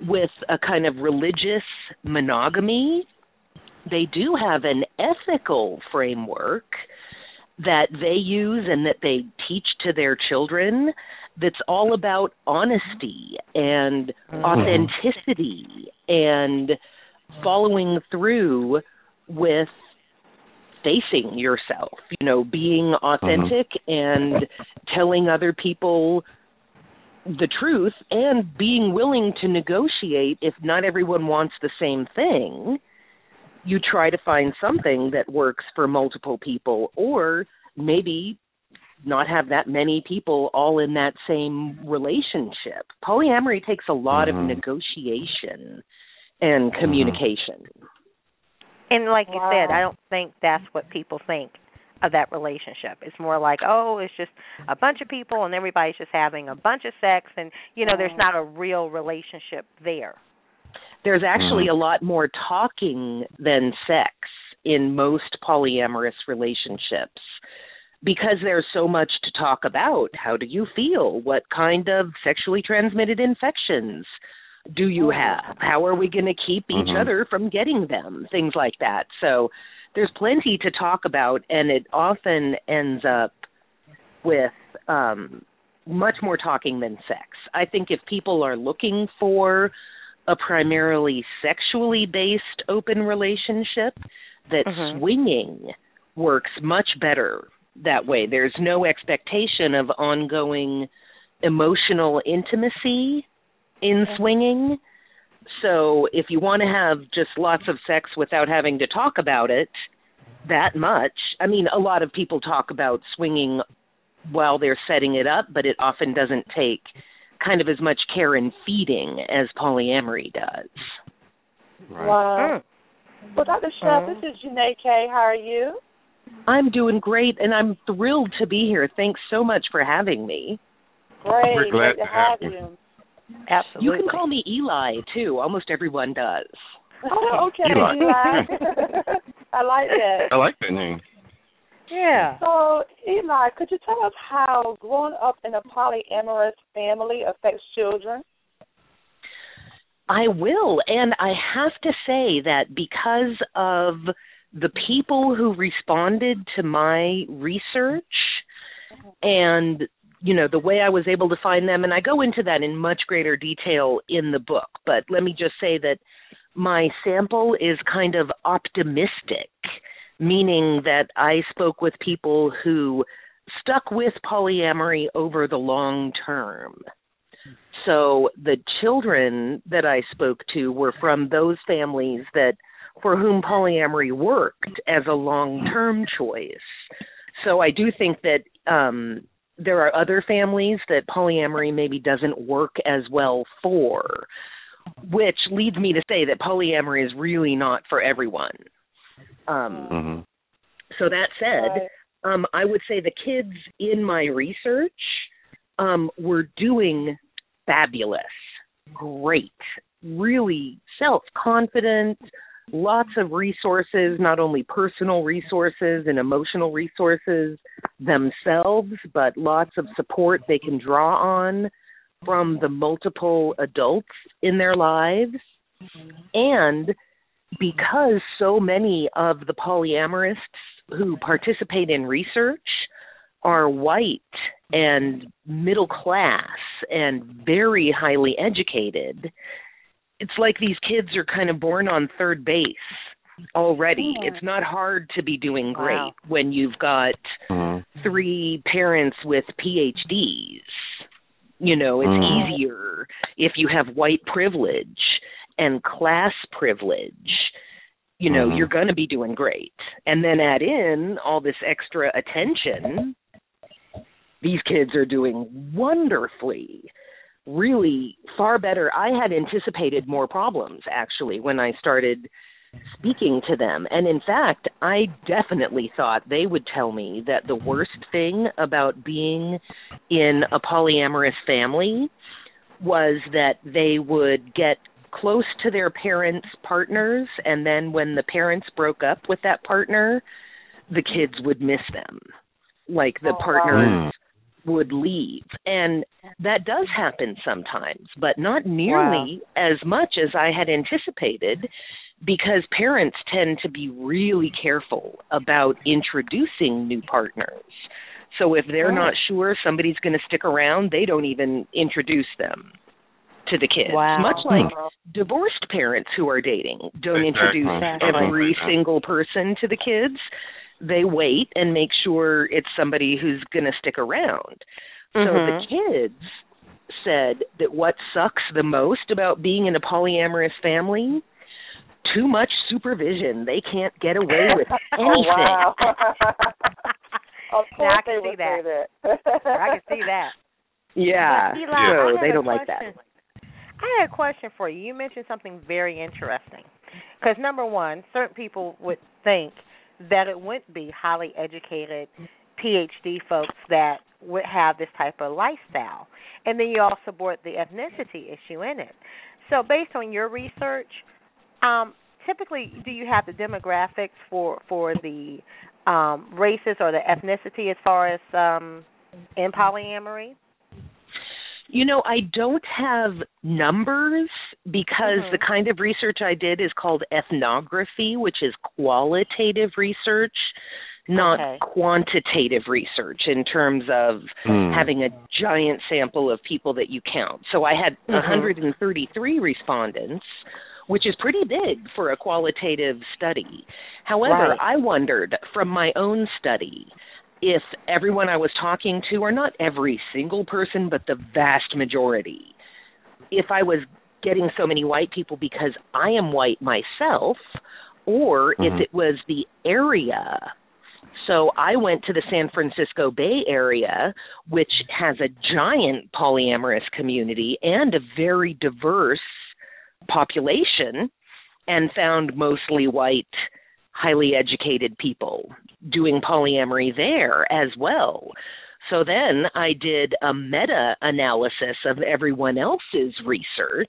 with a kind of religious monogamy, they do have an ethical framework that they use and that they teach to their children that's all about honesty and Mhm. authenticity and following through with facing yourself, you know, being authentic and telling other people the truth and being willing to negotiate if not everyone wants the same thing. You try to find something that works for multiple people or maybe not have that many people all in that same relationship. Polyamory takes a lot Mhm. of mm-hmm. negotiation and mm-hmm. communication. And like you said, I don't think that's what people think of that relationship. It's more like, oh, it's just a bunch of people and everybody's just having a bunch of sex and you know, there's mm-hmm. not a real relationship there. There's actually a lot more talking than sex in most polyamorous relationships because there's so much to talk about. How do you feel? What kind of sexually transmitted infections do you have? How are we going to keep each Mhm. other from getting them? Things like that. So there's plenty to talk about, and it often ends up with um, much more talking than sex. I think if people are looking for a primarily sexually based open relationship, that Mhm. swinging works much better that way. There's no expectation of ongoing emotional intimacy in swinging. So if you want to have just lots of sex without having to talk about it that much, I mean, a lot of people talk about swinging while they're setting it up, but it often doesn't take kind of as much care and feeding as polyamory does. Wow. Well, Dr. Sheff, this is Janae K. How are you? I'm doing great and I'm thrilled to be here. Thanks so much for having me. Great. We're glad Great to to have have you. you. Absolutely. You can call me Eli too. Almost everyone does. (laughs) Oh, okay, Eli. Eli. (laughs) I like that. I like that name. Yeah. So, Eli, could you tell us how growing up in a polyamorous family affects children? I will. And I have to say that because of the people who responded to my research and you know the way I was able to find them and I go into that in much greater detail in the book but let me just say that my sample is kind of optimistic, meaning that I spoke with people who stuck with polyamory over the long term. So the children that I spoke to were from those families that for whom polyamory worked as a long-term choice. So I do think that um there are other families that polyamory maybe doesn't work as well for, which leads me to say that polyamory is really not for everyone. Um, mm-hmm. So that said, um, I would say the kids in my research um, were doing fabulous, great, really self confident, lots of resources, not only personal resources and emotional resources themselves, but lots of support they can draw on from the multiple adults in their lives. And because so many of the polyamorists who participate in research are white and middle class and very highly educated, it's like these kids are kind of born on third base already. Yeah. It's not hard to be doing great Wow. when you've got mm-hmm. three parents with PhDs. You know, it's Mhm. easier if you have white privilege and class privilege. You know, mm-hmm. you're going to be doing great. And then add in all this extra attention. These kids are doing wonderfully really far better. I had anticipated more problems actually when I started speaking to them. And in fact, I definitely thought they would tell me that the worst thing about being in a polyamorous family was that they would get close to their parents' partners and then when the parents broke up with that partner, the kids would miss them. Like the oh, partners hmm. Would leave. And that does happen sometimes, but not nearly as much as I had anticipated because parents tend to be really careful about introducing new partners. So if they're not sure somebody's going to stick around, they don't even introduce them to the kids. Wow. Much like divorced parents who are dating don't introduce Exactly. every single person to the kids. They wait and make sure it's somebody who's going to stick around. So the mm-hmm. kids said that what sucks the most about being in a polyamorous family too much supervision. They can't get away (laughs) with oh, anything. Oh, wow. (laughs) of course I can see that. that. I can see that. Yeah. But Eli, so I they don't like that. I had a question for you. You mentioned something very interesting. Because number one, certain people would think that it wouldn't be highly educated PhD folks that would have this type of lifestyle. And then you also brought the ethnicity issue in it. So based on your research, um, typically do you have the demographics for for the um, races or the ethnicity as far as um, in polyamory? You know, I don't have numbers because Mhm. the kind of research I did is called ethnography, which is qualitative research, not Okay. quantitative research in terms of Hmm. having a giant sample of people that you count. So I had Mhm. 133 respondents, which is pretty big for a qualitative study. However, Right. I wondered from my own study if everyone I was talking to, or not every single person, but the vast majority, if I was getting so many white people because I am white myself, or if Mhm. it was the area. So I went to the San Francisco Bay Area, which has a giant polyamorous community and a very diverse population, and found mostly white, highly educated people doing polyamory there as well. So then I did a meta analysis of everyone else's research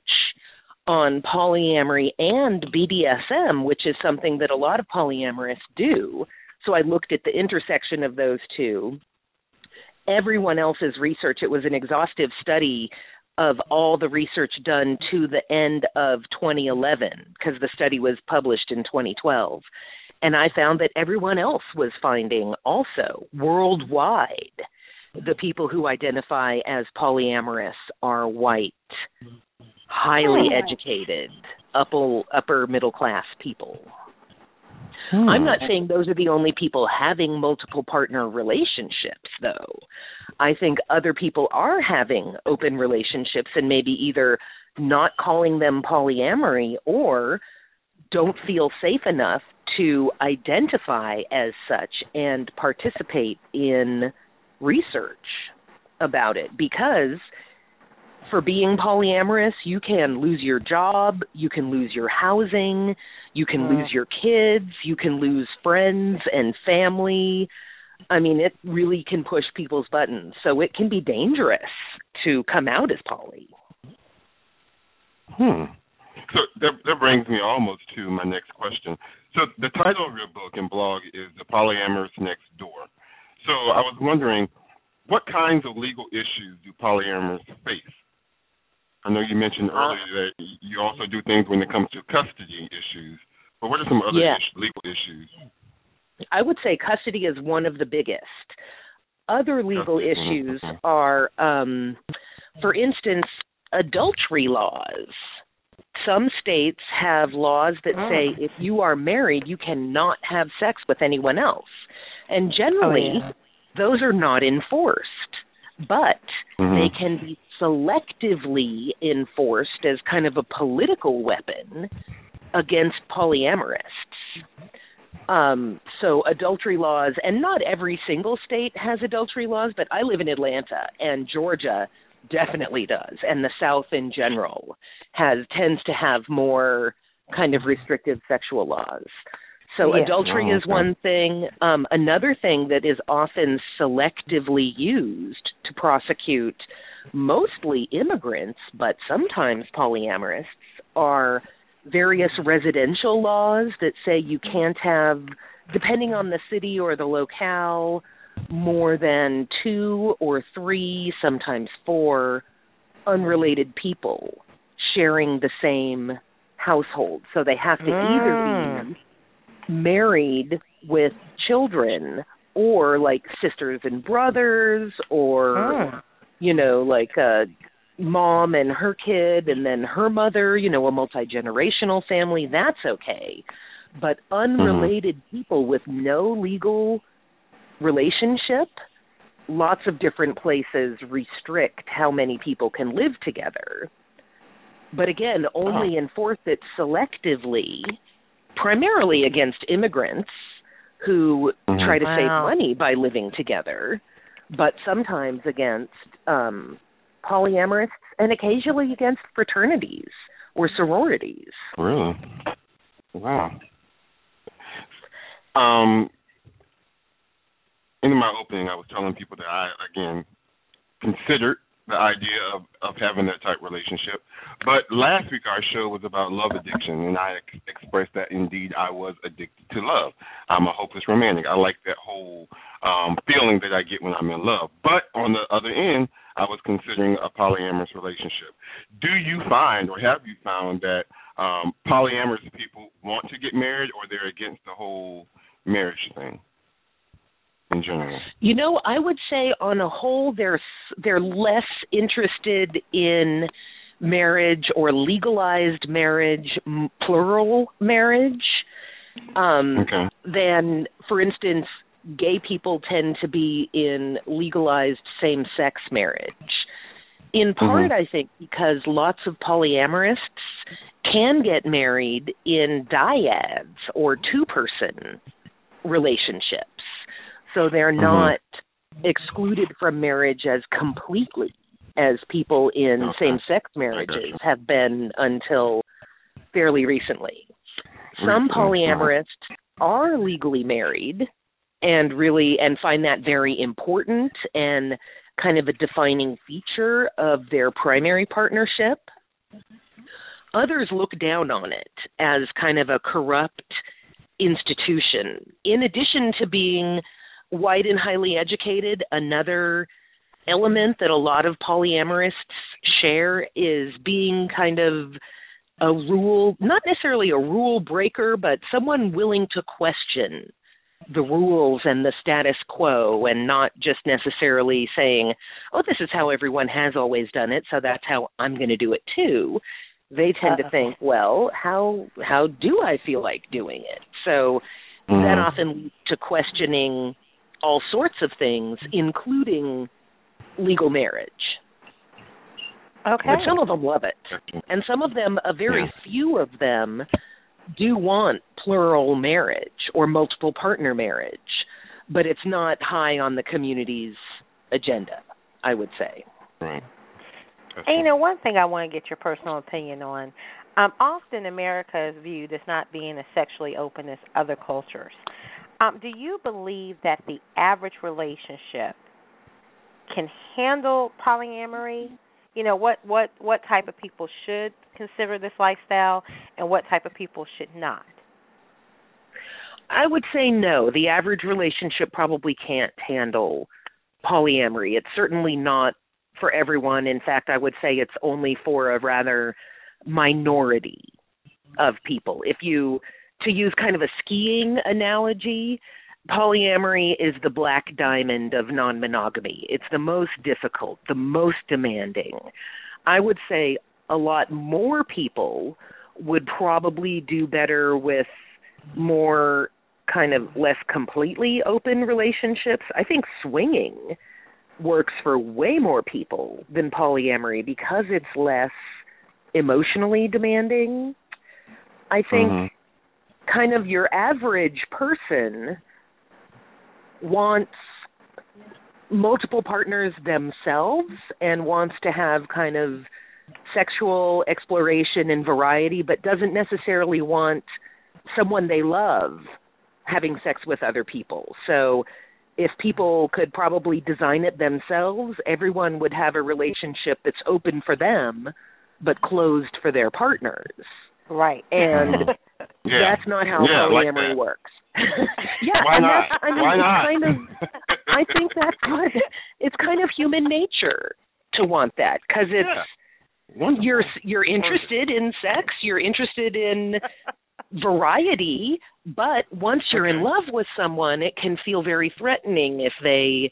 on polyamory and BDSM, which is something that a lot of polyamorists do. So I looked at the intersection of those two. Everyone else's research, it was an exhaustive study of all the research done to the end of 2011 because the study was published in 2012. And I found that everyone else was finding also worldwide the people who identify as polyamorous are white, highly Oh. educated, upper upper middle class people. Hmm. I'm not saying those are the only people having multiple partner relationships, though. I think other people are having open relationships and maybe either not calling them polyamory or don't feel safe enough to identify as such and participate in research about it because for being polyamorous, you can lose your job, you can lose your housing, you can lose your kids, you can lose friends and family. I mean, it really can push people's buttons. So it can be dangerous to come out as poly. Hmm. So that that brings me almost to my next question. So the title of your book and blog is The Polyamorists Next Door. So I was wondering, what kinds of legal issues do polyamorous face? I know you mentioned earlier that you also do things when it comes to custody issues, but what are some other Yeah. is- legal issues? I would say custody is one of the biggest. Other legal Custody, issues are, um, for instance, adultery laws. Some states have laws that say if you are married, you cannot have sex with anyone else. And generally, yeah. those are not enforced, but Mhm. they can be selectively enforced as kind of a political weapon against polyamorists. Um, so adultery laws, and not every single state has adultery laws, but I live in Atlanta, and Georgia definitely does, and the South in general has tends to have more kind of restrictive sexual laws. So Yeah. adultery Oh, is one thing. Um, another thing that is often selectively used to prosecute mostly immigrants, but sometimes polyamorists, are various residential laws that say you can't have, depending on the city or the locale, more than two or three, sometimes four, unrelated people sharing the same household. So they have to either be mm. married with children or like sisters and brothers or Oh. you know like a mom and her kid and then her mother you know a multi-generational family that's okay but mm-hmm. unrelated people with no legal relationship lots of different places restrict how many people can live together but again only enforce it selectively primarily against immigrants who Mhm. try to Wow. save money by living together, but sometimes against um, polyamorous and occasionally against fraternities or sororities. Really? Wow. Um, in my opening, I was telling people that I again considered the idea of of having that type relationship. But last week our show was about love addiction, and I ex- expressed that indeed I was addicted to love. I'm a hopeless romantic. I like that whole um feeling that I get when I'm in love. But on the other end, I was considering a polyamorous relationship. Do you find, or have you found, that um polyamorous people want to get married, or they're against the whole marriage thing You know, I would say on a whole they're they're less interested in marriage or legalized marriage, plural marriage, um, Okay. than, for instance, gay people tend to be in legalized same-sex marriage. In part, Mhm. I think because lots of polyamorists can get married in dyads or two-person relationships. So they're Mhm. not excluded from marriage as completely as people in Okay. same-sex marriages have been until fairly recently. Some Recently, polyamorists are legally married and really and find that very important and kind of a defining feature of their primary partnership. Others look down on it as kind of a corrupt institution. In addition to being white and highly educated, another element that a lot of polyamorists share is being kind of a rule, not necessarily a rule breaker, but someone willing to question the rules and the status quo and not just necessarily saying, oh, this is how everyone has always done it, so that's how I'm going to do it too. They tend Uh-oh. to think, well, how how do I feel like doing it? So Mm-hmm. that often leads to questioning all sorts of things, including legal marriage. Okay. But some of them love it. And some of them, a very Yeah. few of them, do want plural marriage or multiple partner marriage, but it's not high on the community's agenda, I would say. Right. And you know, one thing I want to get your personal opinion on. Um, often America is viewed as not being as sexually open as other cultures. Um, do you believe that the average relationship can handle polyamory? You know, what what what type of people should consider this lifestyle, and what type of people should not? I would say no. The average relationship probably can't handle polyamory. It's certainly not for everyone. In fact, I would say it's only for a rather minority of people. If you to use kind of a skiing analogy, polyamory is the black diamond of non-monogamy. It's the most difficult, the most demanding. I would say a lot more people would probably do better with more kind of less completely open relationships. I think swinging works for way more people than polyamory because it's less emotionally demanding. I think Mhm. Kind of your average person wants multiple partners themselves and wants to have kind of sexual exploration and variety but doesn't necessarily want someone they love having sex with other people. So if people could probably design it themselves, everyone would have a relationship that's open for them but closed for their partners. Right. And (laughs) Yeah. that's not how Yeah, I like polyamory works. (laughs) yeah, Why and not? I mean Why not? kind of (laughs) I think that's what it's kind of human nature to want that cuz it's you're you're interested in sex, you're interested in variety, but once you're in love with someone, it can feel very threatening if they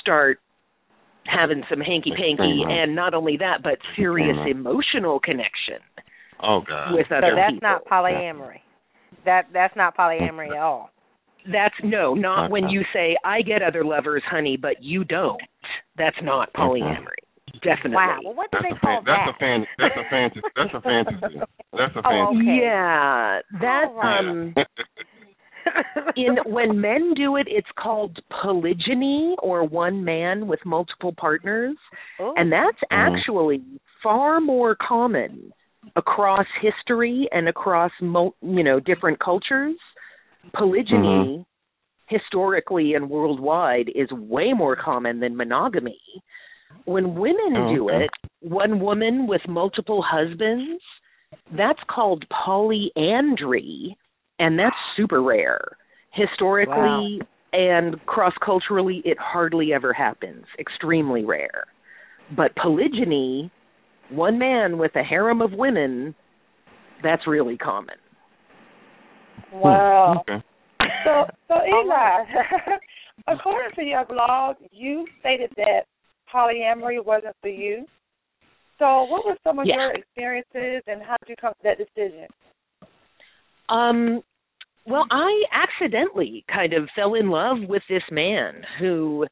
start having some hanky panky and not only that, but serious emotional connection Oh God. with So that's people. not polyamory. That that's not polyamory at all. That's no, not when you say I get other lovers, honey, but you don't. That's not polyamory. Definitely. Wow. Well, what do That's they a call fan, that's a fan that's a (laughs) fantasy that's a fantasy. That's a Oh, fantasy. okay. Yeah, that All right. um (laughs) (laughs) in when men do it it's called polygyny or one man with multiple partners Ooh. and that's Mhm. actually far more common across history and across mo- you know different cultures polygyny mm-hmm. historically and worldwide is way more common than monogamy. When women Oh, do it one woman with multiple husbands that's called polyandry and that's super rare. Historically and cross culturally it hardly ever happens. Extremely rare. But polygyny one man with a harem of women that's really common Wow. Okay. So, so (laughs) Eli, (laughs) according to your blog, you stated that polyamory wasn't for you. So, what were some of Yeah. your experiences, and how did you come to that decision? Um, well, I accidentally kind of fell in love with this man who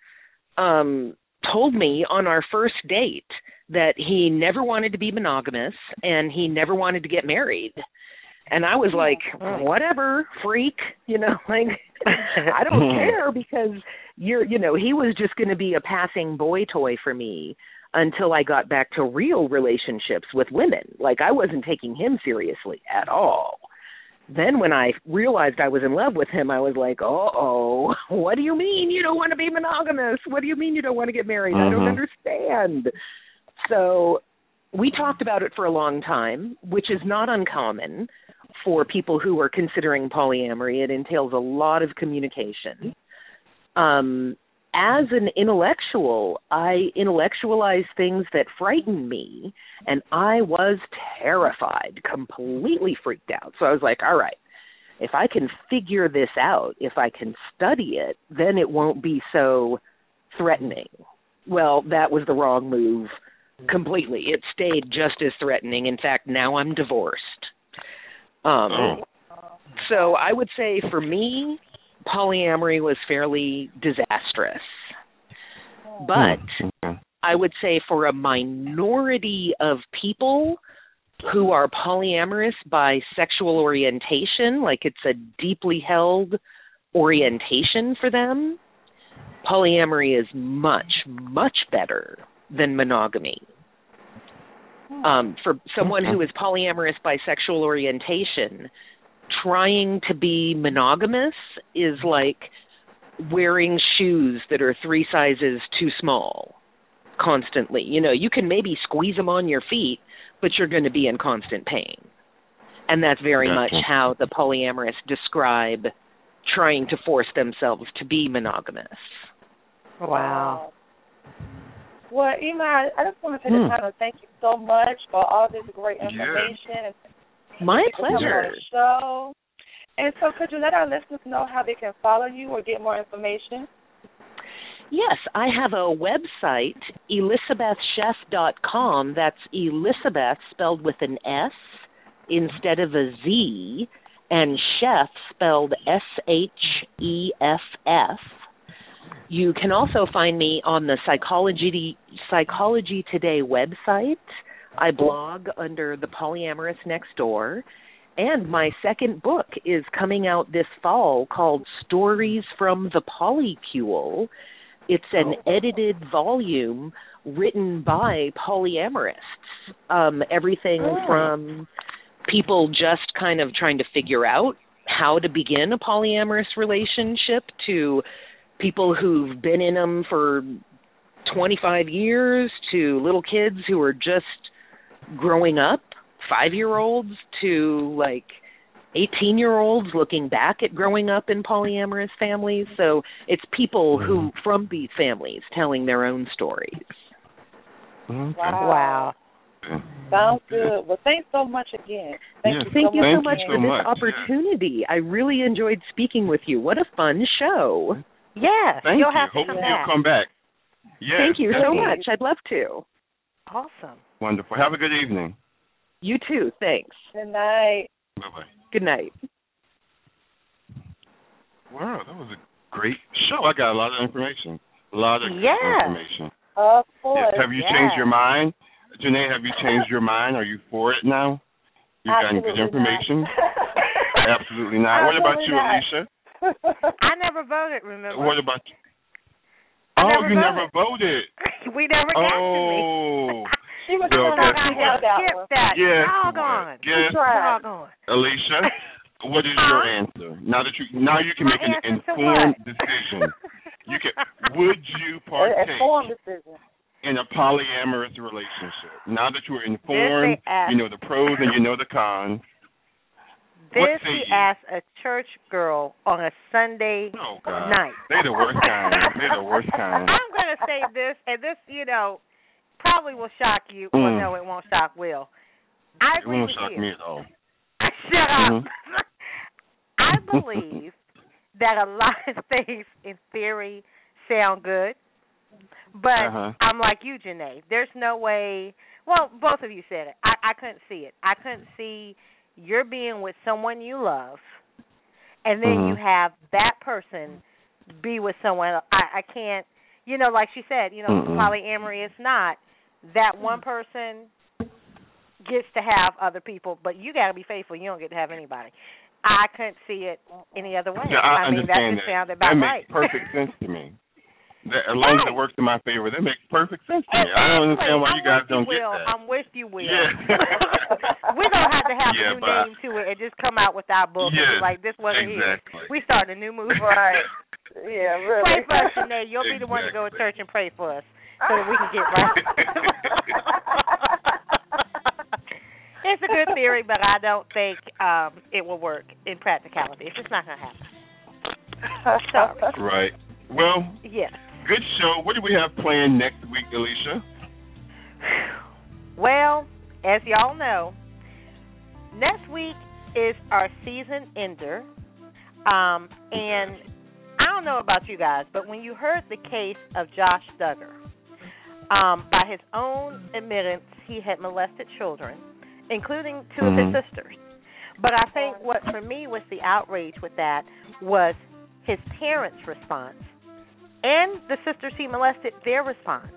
um told me on our first date that he never wanted to be monogamous and he never wanted to get married. And I was like, whatever, freak, you know, (laughs) like I (laughs) don't care because you're, you know, he was just going to be a passing boy toy for me until I got back to real relationships with women. Like I wasn't taking him seriously at all. Then when I realized I was in love with him, I was like, "Oh, oh, (laughs) what do you mean you don't want to be monogamous? What do you mean you don't want to get married? I don't Mhm. understand." So, we talked about it for a long time, which is not uncommon for people who are considering polyamory. It entails a lot of communication. Um, as an intellectual, I intellectualize things that frighten me, and I was terrified, completely freaked out. So I was like, all right, if I can figure this out, if I can study it, then it won't be so threatening. Well, that was the wrong move completely. It stayed just as threatening. In fact, now I'm divorced. Um, Oh. So I would say for me, polyamory was fairly disastrous. But Okay. I would say for a minority of people who are polyamorous by sexual orientation, like it's a deeply held orientation for them, polyamory is much, much better than monogamy. Um, for someone who is polyamorous by sexual orientation, trying to be monogamous is like wearing shoes that are three sizes too small constantly. You know, you can maybe squeeze them on your feet, but you're going to be in constant pain. And that's very Gotcha. much how the polyamorous describe trying to force themselves to be monogamous. Wow. Well, Ema, I I just want to take Hmm. the time to thank you so much for all this great information. and My for coming on pleasure. the show. And so, could you let our listeners know how they can follow you or get more information? Yes, I have a website, elisabethsheff.com. That's Elisabeth spelled with an S instead of a Z, and Sheff spelled S H E F F. You can also find me on the Psychology Psychology Today website. I blog under the Polyamorists Next Door. And my second book is coming out this fall called Stories from the Polycule. It's an edited volume written by polyamorists. Um, everything from people just kind of trying to figure out how to begin a polyamorous relationship to people who've been in them for 25 years to little kids who are just growing up, 5-year-olds to like 18 year olds looking back at growing up in polyamorous families. So it's people who from these families telling their own stories. Wow. Sounds good. Well, thanks so much again. Thank you Thank so you much. so much for this opportunity. I really enjoyed speaking with you. What a fun show. Yes, Thank you'll you. have to Hope come you'll back. come back. Yes, Thank you so much. I'd love to. Awesome. Wonderful. Have a good evening. You too. Thanks. Good night. Bye bye. Good night. Wow, that was a great show. I got a lot of information. A lot of good Yeah. information. Of course. Yes. Have you yes. changed your mind? Janae, have you changed your mind? Are you for it now? You've gotten good Absolutely information? (laughs) Absolutely not. What about you, Absolutely Alesha? (laughs) I never voted, remember? What about you? I Oh, never you voted. never voted. (laughs) we never got to me. Oh. (laughs) She was Well, trying guess to what? get that Skip one. that. Guess Doggone. Guess Doggone. Alesha, what is your answer? Now that you now you can My make an answer to informed what? decision. You can would you An partake informed decision. in a polyamorous relationship? Now that you are informed, ask- you know the pros and you know the cons. This he asked a church girl on a Sunday Oh God, night. they the worst kind. They the worst (laughs) kind. I'm gonna say this, and this, you know, probably will shock you. Well, Mm. no, it won't shock Will. I It won't shock me at all. (laughs) Shut up. Mhm. (laughs) I believe that a lot of things in theory sound good, but Uh-huh. I'm like you, Janae. There's no way. Well, both of you said it. I, I couldn't see it. I couldn't see you're being with someone you love, and then you Mhm. have that person be with someone. I, I can't. You know, like she said, you know, Mm-mm. polyamory is not that one person gets to have other people, but you got to be faithful. You don't get to have anybody. I couldn't see it any other way. Yeah, I, mean, that just that. sounded that about makes right. perfect (laughs) sense to me. That, as long as it works in my favor, that makes perfect sense to me. I don't understand why you guys don't with get Will. that. I'm with you, Will. Yeah. (laughs) We're gonna have to have Yeah, a new but name to it and just come out with our book and Yes, like this wasn't exactly. here. We starting a new movement. (laughs) Right. Yeah, really. Pray for us, Janae. You'll be the one to go to church and pray for us so that we can get right. (laughs) it's a good theory, but I don't think um it will work in practicality. It's just not gonna happen. Sorry. Right. Well, Yes. Good show. What do we have planned next week, Alesha? Well, as y'all know, next week is our season ender. Um, and I don't know about you guys, but when you heard the case of Josh Duggar, Um, by his own admittance, he had molested children, including 2 Mhm. of his sisters. But I think what for me was the outrage with that was his parents' response and the sisters he molested their response.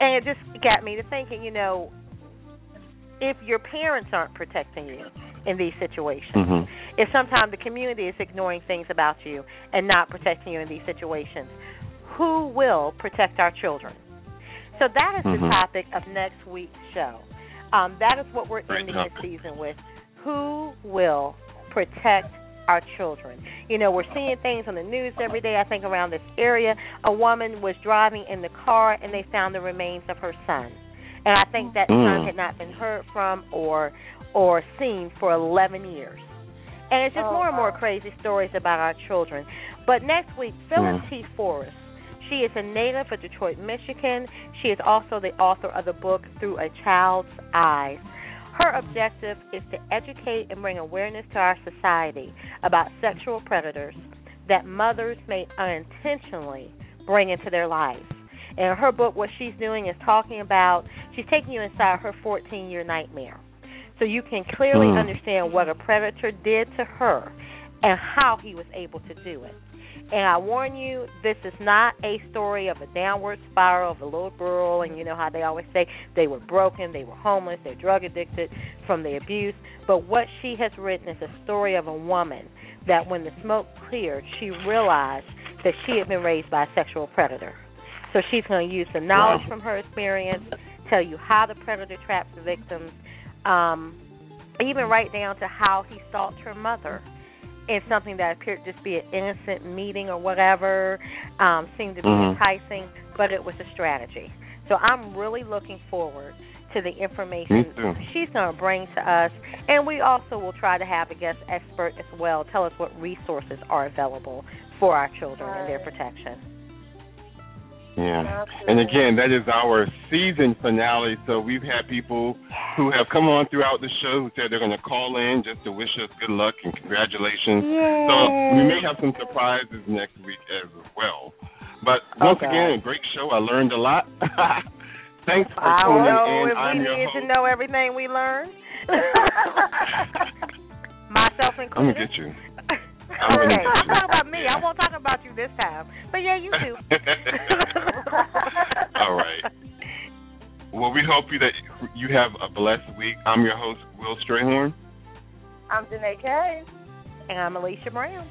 And it just got me to thinking, you know, if your parents aren't protecting you in these situations, Mhm. if sometimes the community is ignoring things about you and not protecting you in these situations, who will protect our children? So that is the Mhm. topic of next week's show. Um, that is what we're Great ending topic. this season with. Who will protect our children? You know, we're seeing things on the news every day. I think around this area, a woman was driving in the car and they found the remains of her son. And I think that Mm. son had not been heard from or or seen for 11 years. And it's just Oh, more and more wow. crazy stories about our children. But next week, Phyllis Mm. T. Forrest. She is a native of Detroit, Michigan. She is also the author of the book Through a Child's Eyes. Her objective is to educate and bring awareness to our society about sexual predators that mothers may unintentionally bring into their lives. And in her book, what she's doing is talking about, she's taking you inside her 14 year nightmare. So you can clearly Mm. understand what a predator did to her and how he was able to do it. And I warn you, this is not a story of a downward spiral of a little girl, and you know how they always say they were broken, they were homeless, they're drug addicted from the abuse. But what she has written is a story of a woman that when the smoke cleared, she realized that she had been raised by a sexual predator. So she's going to use the knowledge Wow. from her experience, tell you how the predator traps the victims, um, even right down to how he stalked her mother in something that appeared to just be an innocent meeting or whatever, um, seemed to be Mhm. enticing, but it was a strategy. So I'm really looking forward to the information she's going to bring to us, and we also will try to have a guest expert as well tell us what resources are available for our children and their protection. Yeah. And again, that is our season finale. So we've had people who have come on throughout the show who said they're going to call in just to wish us good luck and congratulations. So we may have some surprises next week as well. But once Okay. again, a great show. I learned a lot. (laughs) Thanks for I don't tuning know in. if I'm we need host. to know everything we learned. (laughs) (laughs) Myself I'm included. gonna get you. I'm okay, I'm talking about me. I won't talk about you this time. But yeah, you too. (laughs) All right. Well, we hope you that you have a blessed week. I'm your host, Will Strayhorn. I'm Janae Kay. And I'm Alesha Brown.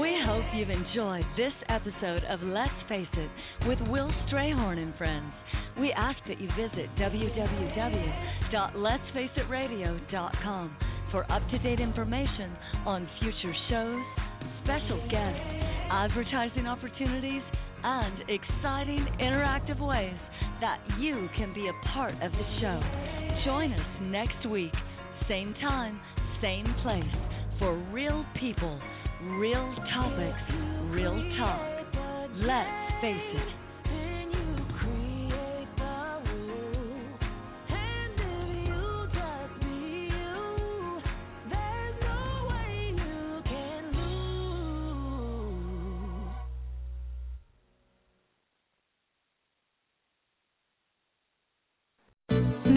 We hope you've enjoyed this episode of Let's Face It with Will Strayhorn and Friends. We ask that you visit www.letsfaceitradio.com for up-to-date information on future shows, special guests, advertising opportunities, and exciting interactive ways that you can be a part of the show. Join us next week, same time, same place, for real people, real topics, real talk. Let's face it.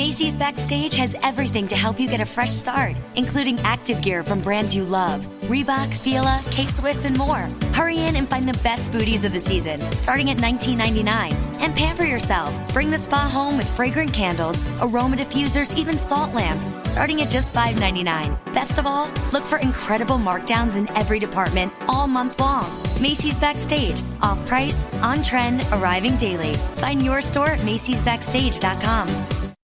Macy's Backstage has everything to help you get a fresh start, including active gear from brands you love Reebok, Fila, K Swiss, and more. Hurry in and find the best booties of the season, starting at $19.99. And pamper yourself. Bring the spa home with fragrant candles, aroma diffusers, even salt lamps, starting at just $5.99. Best of all, look for incredible markdowns in every department all month long. Macy's Backstage, off price, on trend, arriving daily. Find your store at Macy'sBackstage.com.